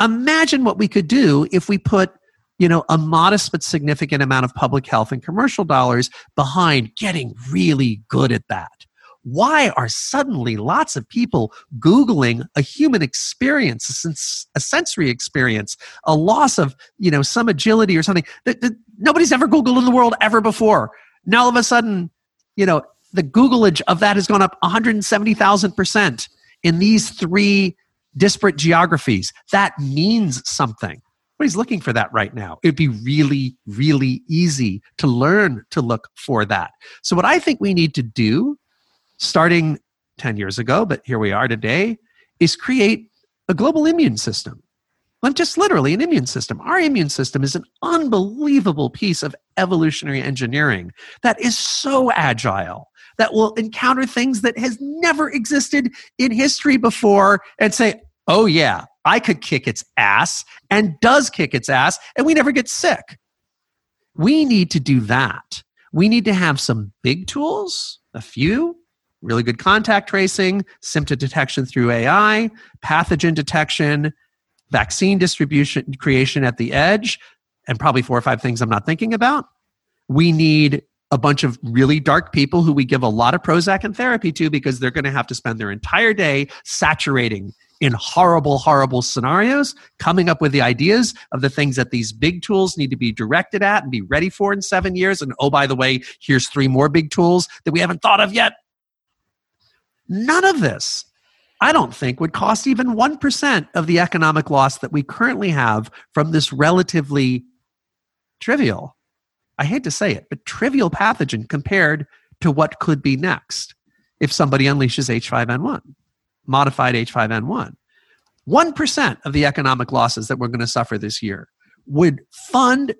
Imagine what we could do if we put you know, a modest but significant amount of public health and commercial dollars behind getting really good at that why are suddenly lots of people Googling a human experience, a, sens- a sensory experience, a loss of, you know, some agility or something that, that nobody's ever Googled in the world ever before? Now all of a sudden, you know, the Googleage of that has gone up 170,000% in these three disparate geographies. That means something. Nobody's looking for that right now. It'd be really, really easy to learn to look for that. So, what I think we need to do starting 10 years ago, but here we are today, is create a global immune system. Well, just literally an immune system. Our immune system is an unbelievable piece of evolutionary engineering that is so agile that will encounter things that has never existed in history before and say, oh, yeah, I could kick its ass and does kick its ass, and we never get sick. We need to do that. We need to have some big tools, a few, really good contact tracing, symptom detection through AI, pathogen detection, vaccine distribution creation at the edge, and probably four or five things I'm not thinking about. We need a bunch of really dark people who we give a lot of Prozac and therapy to because they're going to have to spend their entire day saturating in horrible, horrible scenarios, coming up with the ideas of the things that these big tools need to be directed at and be ready for in seven years. And oh, by the way, here's three more big tools that we haven't thought of yet. None of this, I don't think, would cost even 1% of the economic loss that we currently have from this relatively trivial, I hate to say it, but trivial pathogen compared to what could be next if somebody unleashes H5N1, modified H5N1. 1% of the economic losses that we're going to suffer this year would fund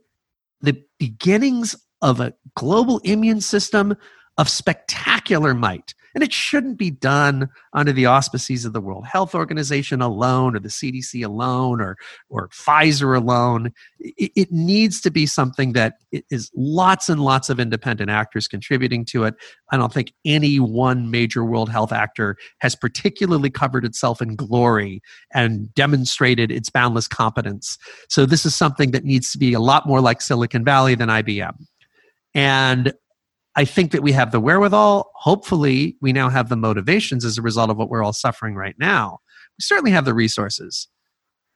the beginnings of a global immune system of spectacular might and it shouldn't be done under the auspices of the World Health Organization alone or the CDC alone or, or Pfizer alone. It, it needs to be something that is lots and lots of independent actors contributing to it. I don't think any one major World Health actor has particularly covered itself in glory and demonstrated its boundless competence. So this is something that needs to be a lot more like Silicon Valley than IBM. And I think that we have the wherewithal. Hopefully, we now have the motivations as a result of what we're all suffering right now. We certainly have the resources.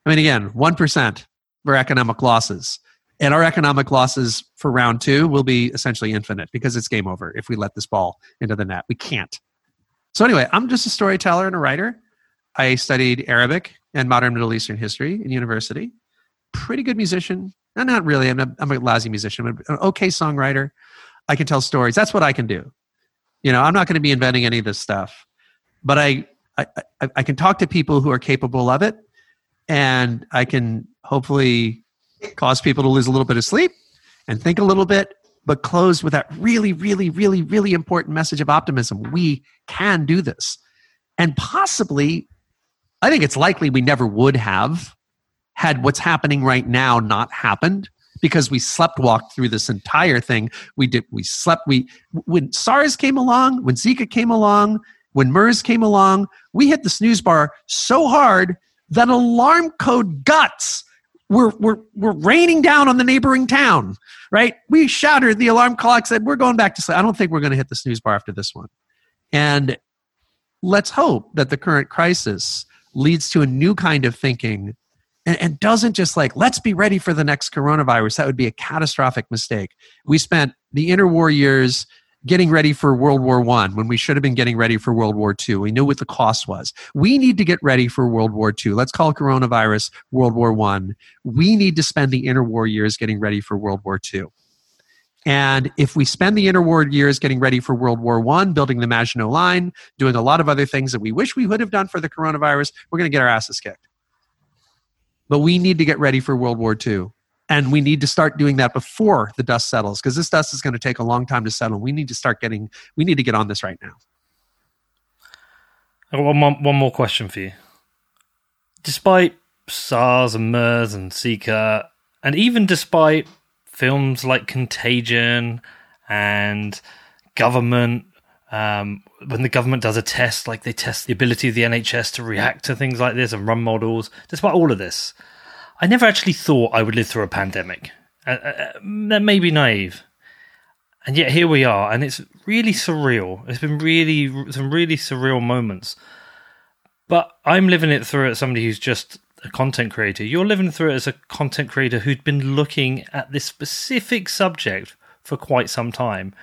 I mean, again, 1% for economic losses. And our economic losses for round two will be essentially infinite because it's game over if we let this ball into the net. We can't. So, anyway, I'm just a storyteller and a writer. I studied Arabic and modern Middle Eastern history in university. Pretty good musician. No, not really. I'm a, I'm a lousy musician. I'm an okay songwriter. I can tell stories. That's what I can do. You know, I'm not going to be inventing any of this stuff, but I, I, I can talk to people who are capable of it, and I can hopefully cause people to lose a little bit of sleep and think a little bit, but close with that really, really, really, really important message of optimism. We can do this, and possibly, I think it's likely we never would have had what's happening right now not happened because we slept walked through this entire thing. We did we slept we when SARS came along, when Zika came along, when MERS came along, we hit the snooze bar so hard that alarm code guts were, were, were raining down on the neighboring town, right? We shouted, the alarm clock said, We're going back to sleep. I don't think we're going to hit the snooze bar after this one. And let's hope that the current crisis leads to a new kind of thinking and, and doesn't just like, let's be ready for the next coronavirus. That would be a catastrophic mistake. We spent the interwar years getting ready for World War One when we should have been getting ready for World War Two. We knew what the cost was. We need to get ready for World War Two. Let's call coronavirus World War One. We need to spend the interwar years getting ready for World War Two. And if we spend the interwar years getting ready for World War One, building the Maginot Line, doing a lot of other things that we wish we would have done for the coronavirus, we're going to get our asses kicked. But we need to get ready for World War II. And we need to start doing that before the dust settles because this dust is going to take a long time to settle. We need to start getting, we need to get on this right now. One more, one more question for you. Despite SARS and MERS and Zika, and even despite films like Contagion and government, um, when the government does a test, like they test the ability of the NHS to react to things like this and run models, despite all of this, I never actually thought I would live through a pandemic. Uh, uh, that may be naive. And yet here we are, and it's really surreal. It's been really some really surreal moments. But I'm living it through as somebody who's just a content creator. You're living through it as a content creator who'd been looking at this specific subject for quite some time.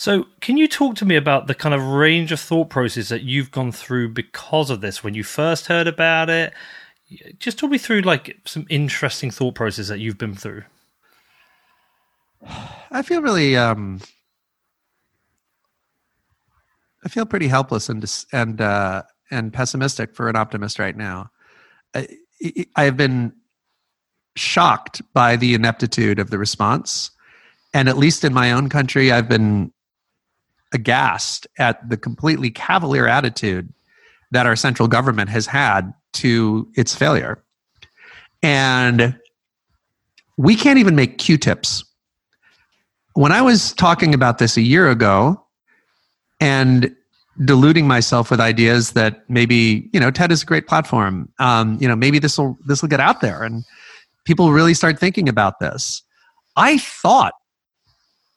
So, can you talk to me about the kind of range of thought process that you've gone through because of this when you first heard about it just talk me through like some interesting thought process that you've been through. (sighs) I feel really um I feel pretty helpless and and uh and pessimistic for an optimist right now. I, I have been shocked by the ineptitude of the response and at least in my own country I've been aghast at the completely cavalier attitude that our central government has had to its failure. And we can't even make Q tips. When I was talking about this a year ago and deluding myself with ideas that maybe, you know, TED is a great platform. Um, you know, maybe this will this will get out there and people really start thinking about this. I thought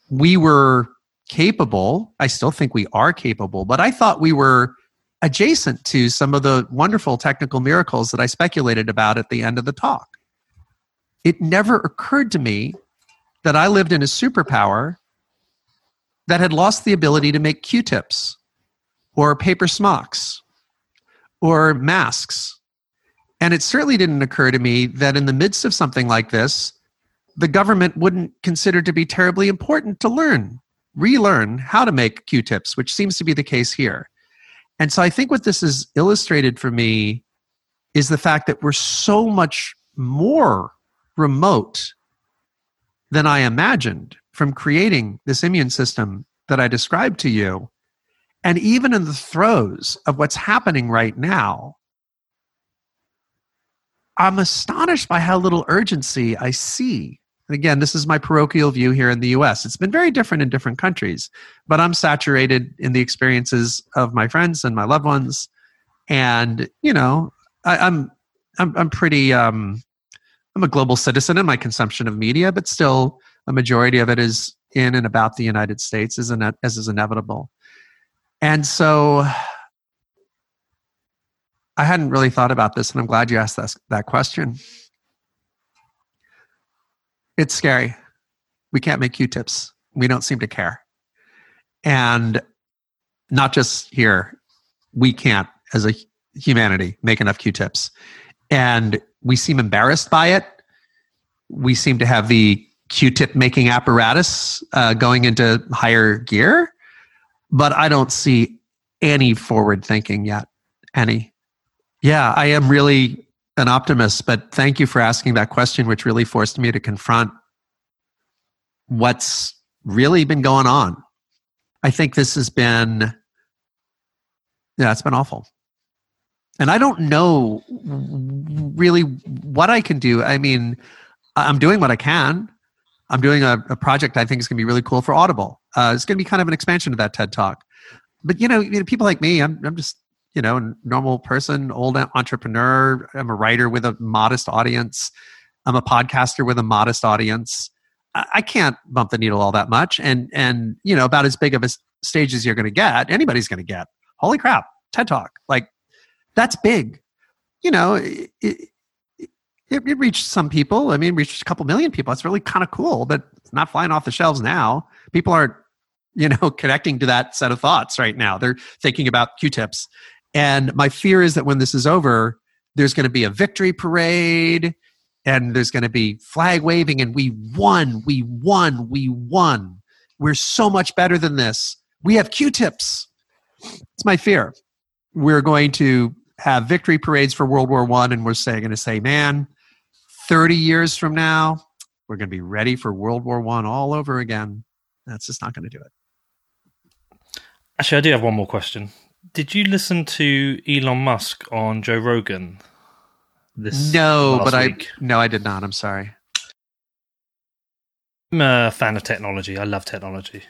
we were capable. I still think we are capable, but I thought we were adjacent to some of the wonderful technical miracles that I speculated about at the end of the talk. It never occurred to me that I lived in a superpower that had lost the ability to make Q tips or paper smocks or masks. And it certainly didn't occur to me that in the midst of something like this, the government wouldn't consider to be terribly important to learn, relearn how to make Q tips, which seems to be the case here. And so I think what this has illustrated for me is the fact that we're so much more remote than I imagined from creating this immune system that I described to you. And even in the throes of what's happening right now, I'm astonished by how little urgency I see and again, this is my parochial view here in the US. It's been very different in different countries, but I'm saturated in the experiences of my friends and my loved ones. And, you know, I, am I'm, I'm I'm pretty um I'm a global citizen in my consumption of media, but still a majority of it is in and about the United States as, as is inevitable. And so I hadn't really thought about this, and I'm glad you asked that, that question. It's scary. We can't make Q tips. We don't seem to care. And not just here, we can't, as a humanity, make enough Q tips. And we seem embarrassed by it. We seem to have the Q tip making apparatus uh, going into higher gear. But I don't see any forward thinking yet. Any. Yeah, I am really an optimist, but thank you for asking that question, which really forced me to confront what's really been going on. I think this has been, yeah, it's been awful. And I don't know really what I can do. I mean, I'm doing what I can. I'm doing a, a project I think is going to be really cool for Audible. Uh, it's going to be kind of an expansion of that TED Talk. But you know, you know people like me, I'm, I'm just you know, normal person, old entrepreneur. I'm a writer with a modest audience. I'm a podcaster with a modest audience. I can't bump the needle all that much, and and you know about as big of a stage as you're going to get. Anybody's going to get. Holy crap! TED Talk, like that's big. You know, it, it, it reached some people. I mean, reached a couple million people. It's really kind of cool, but it's not flying off the shelves now. People aren't you know, (laughs) connecting to that set of thoughts right now. They're thinking about Q-tips. And my fear is that when this is over, there's going to be a victory parade and there's going to be flag waving and we won, we won, we won. We're so much better than this. We have Q-tips. It's my fear. We're going to have victory parades for World War One, and we're saying, going to say, man, 30 years from now, we're going to be ready for World War One all over again. That's just not going to do it. Actually, I do have one more question. Did you listen to Elon Musk on Joe Rogan? This no, but week? I no, I did not. I'm sorry. I'm a fan of technology. I love technology.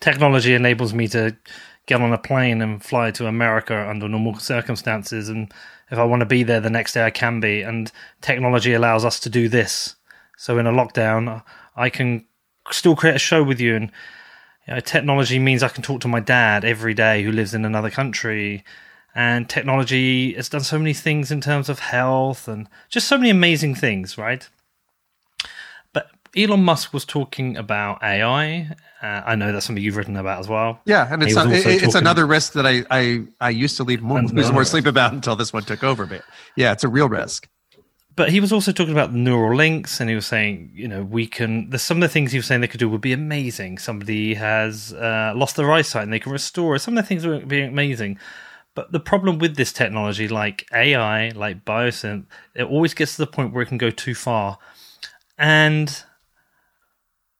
Technology enables me to get on a plane and fly to America under normal circumstances. And if I want to be there the next day, I can be. And technology allows us to do this. So in a lockdown, I can still create a show with you. And you know, technology means I can talk to my dad every day who lives in another country. And technology has done so many things in terms of health and just so many amazing things, right? But Elon Musk was talking about AI. Uh, I know that's something you've written about as well. Yeah, and it's, it, it's another risk that I, I, I used to leave more, lose (laughs) more sleep about until this one took over. But yeah, it's a real risk. But he was also talking about neural links, and he was saying, you know, we can. There's some of the things he was saying they could do would be amazing. Somebody has uh, lost their eyesight and they can restore. it. Some of the things would be amazing. But the problem with this technology, like AI, like biosynth, it always gets to the point where it can go too far. And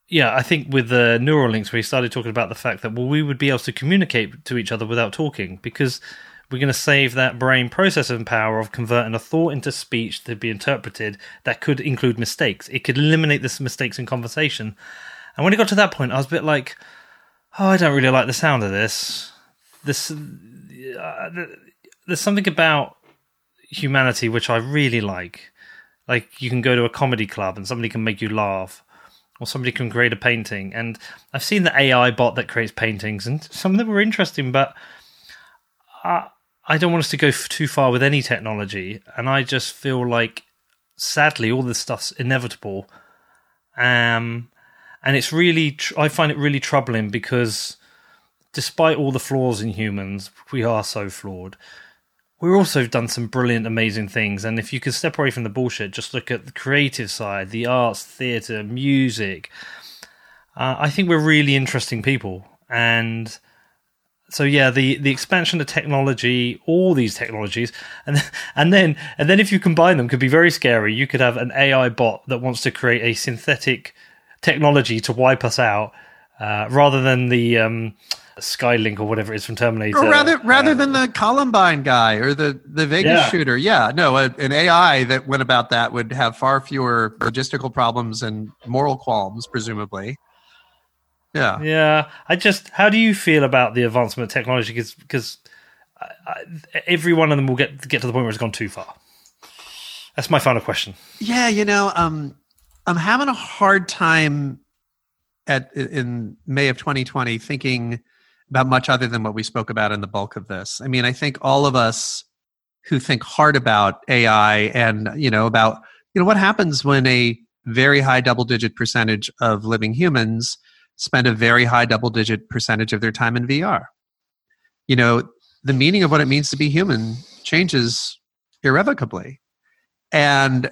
yeah, I think with the neural links, we started talking about the fact that well, we would be able to communicate to each other without talking because we're going to save that brain processing power of converting a thought into speech to be interpreted that could include mistakes. It could eliminate the mistakes in conversation. And when it got to that point, I was a bit like, oh, I don't really like the sound of this. This uh, there's something about humanity which I really like. Like you can go to a comedy club and somebody can make you laugh or somebody can create a painting. And I've seen the AI bot that creates paintings, and some of them were interesting, but I, I don't want us to go too far with any technology. And I just feel like, sadly, all this stuff's inevitable. Um, and it's really, I find it really troubling because despite all the flaws in humans, we are so flawed we've also done some brilliant, amazing things. And if you could step away from the bullshit, just look at the creative side, the arts, theatre, music. Uh, I think we're really interesting people. And so yeah, the the expansion of technology, all these technologies, and and then and then if you combine them, could be very scary. You could have an AI bot that wants to create a synthetic technology to wipe us out, uh, rather than the um, Skylink or whatever it is from Terminator. Or rather, rather uh, than the Columbine guy or the the Vegas yeah. shooter. Yeah, no, a, an AI that went about that would have far fewer logistical problems and moral qualms, presumably. Yeah, yeah. I just, how do you feel about the advancement of technology? Because because every one of them will get get to the point where it's gone too far. That's my final question. Yeah, you know, um, I'm having a hard time at in May of 2020 thinking about much other than what we spoke about in the bulk of this. I mean, I think all of us who think hard about AI and, you know, about, you know, what happens when a very high double digit percentage of living humans spend a very high double digit percentage of their time in VR. You know, the meaning of what it means to be human changes irrevocably. And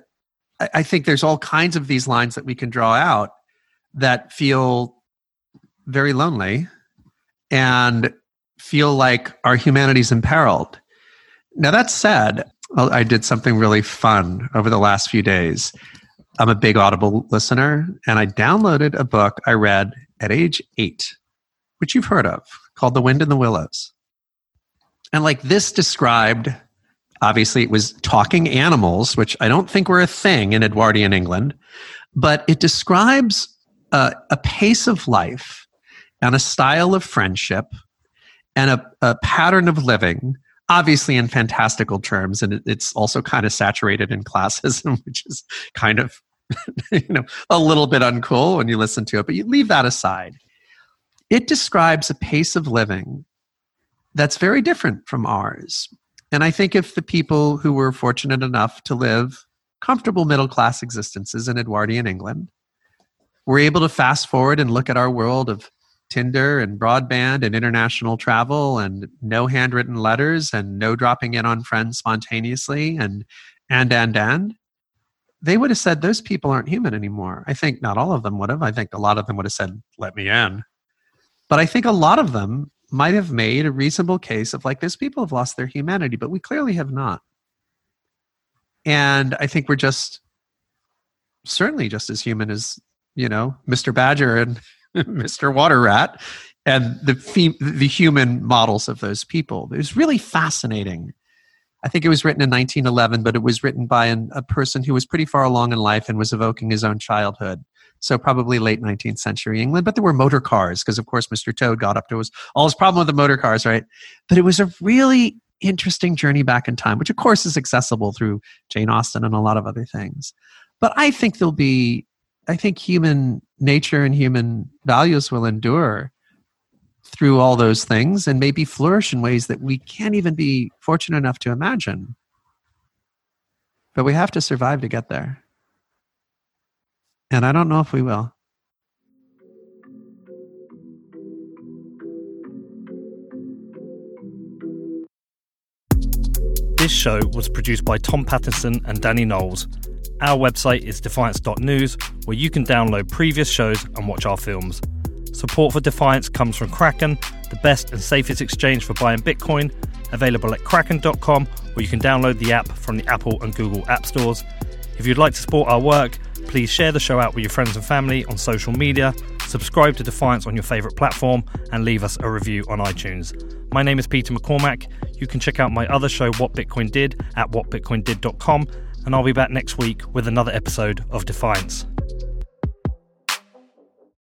I think there's all kinds of these lines that we can draw out that feel very lonely and feel like our humanity's imperiled. Now, that said, I did something really fun over the last few days. I'm a big Audible listener, and I downloaded a book I read at age eight, which you've heard of, called The Wind in the Willows. And like this described, obviously, it was talking animals, which I don't think were a thing in Edwardian England, but it describes a, a pace of life and a style of friendship and a, a pattern of living obviously in fantastical terms and it's also kind of saturated in classism (laughs) which is kind of (laughs) you know a little bit uncool when you listen to it but you leave that aside. It describes a pace of living that's very different from ours. And i think if the people who were fortunate enough to live comfortable middle class existences in edwardian england were able to fast forward and look at our world of Tinder and broadband and international travel and no handwritten letters and no dropping in on friends spontaneously and and and and they would have said those people aren't human anymore. I think not all of them would have. I think a lot of them would have said, let me in. But I think a lot of them might have made a reasonable case of like, those people have lost their humanity, but we clearly have not. And I think we're just certainly just as human as, you know, Mr. Badger and (laughs) Mr. Water Rat and the, the human models of those people. It was really fascinating I think it was written in 1911, but it was written by an, a person who was pretty far along in life and was evoking his own childhood. So probably late 19th century England, but there were motor cars because, of course, Mr. Toad got up to his all his problem with the motor cars, right? But it was a really interesting journey back in time, which of course is accessible through Jane Austen and a lot of other things. But I think there'll be, I think human nature and human values will endure through all those things and maybe flourish in ways that we can't even be fortunate enough to imagine. But we have to survive to get there. And I don't know if we will. This show was produced by Tom Pattinson and Danny Knowles. Our website is defiance.news, where you can download previous shows and watch our films. Support for Defiance comes from Kraken, the best and safest exchange for buying Bitcoin, available at kraken.com, or you can download the app from the Apple and Google App Stores. If you'd like to support our work, please share the show out with your friends and family on social media, subscribe to Defiance on your favourite platform, and leave us a review on iTunes. My name is Peter McCormack. You can check out my other show, What Bitcoin Did, at whatbitcoindid.com, and I'll be back next week with another episode of Defiance.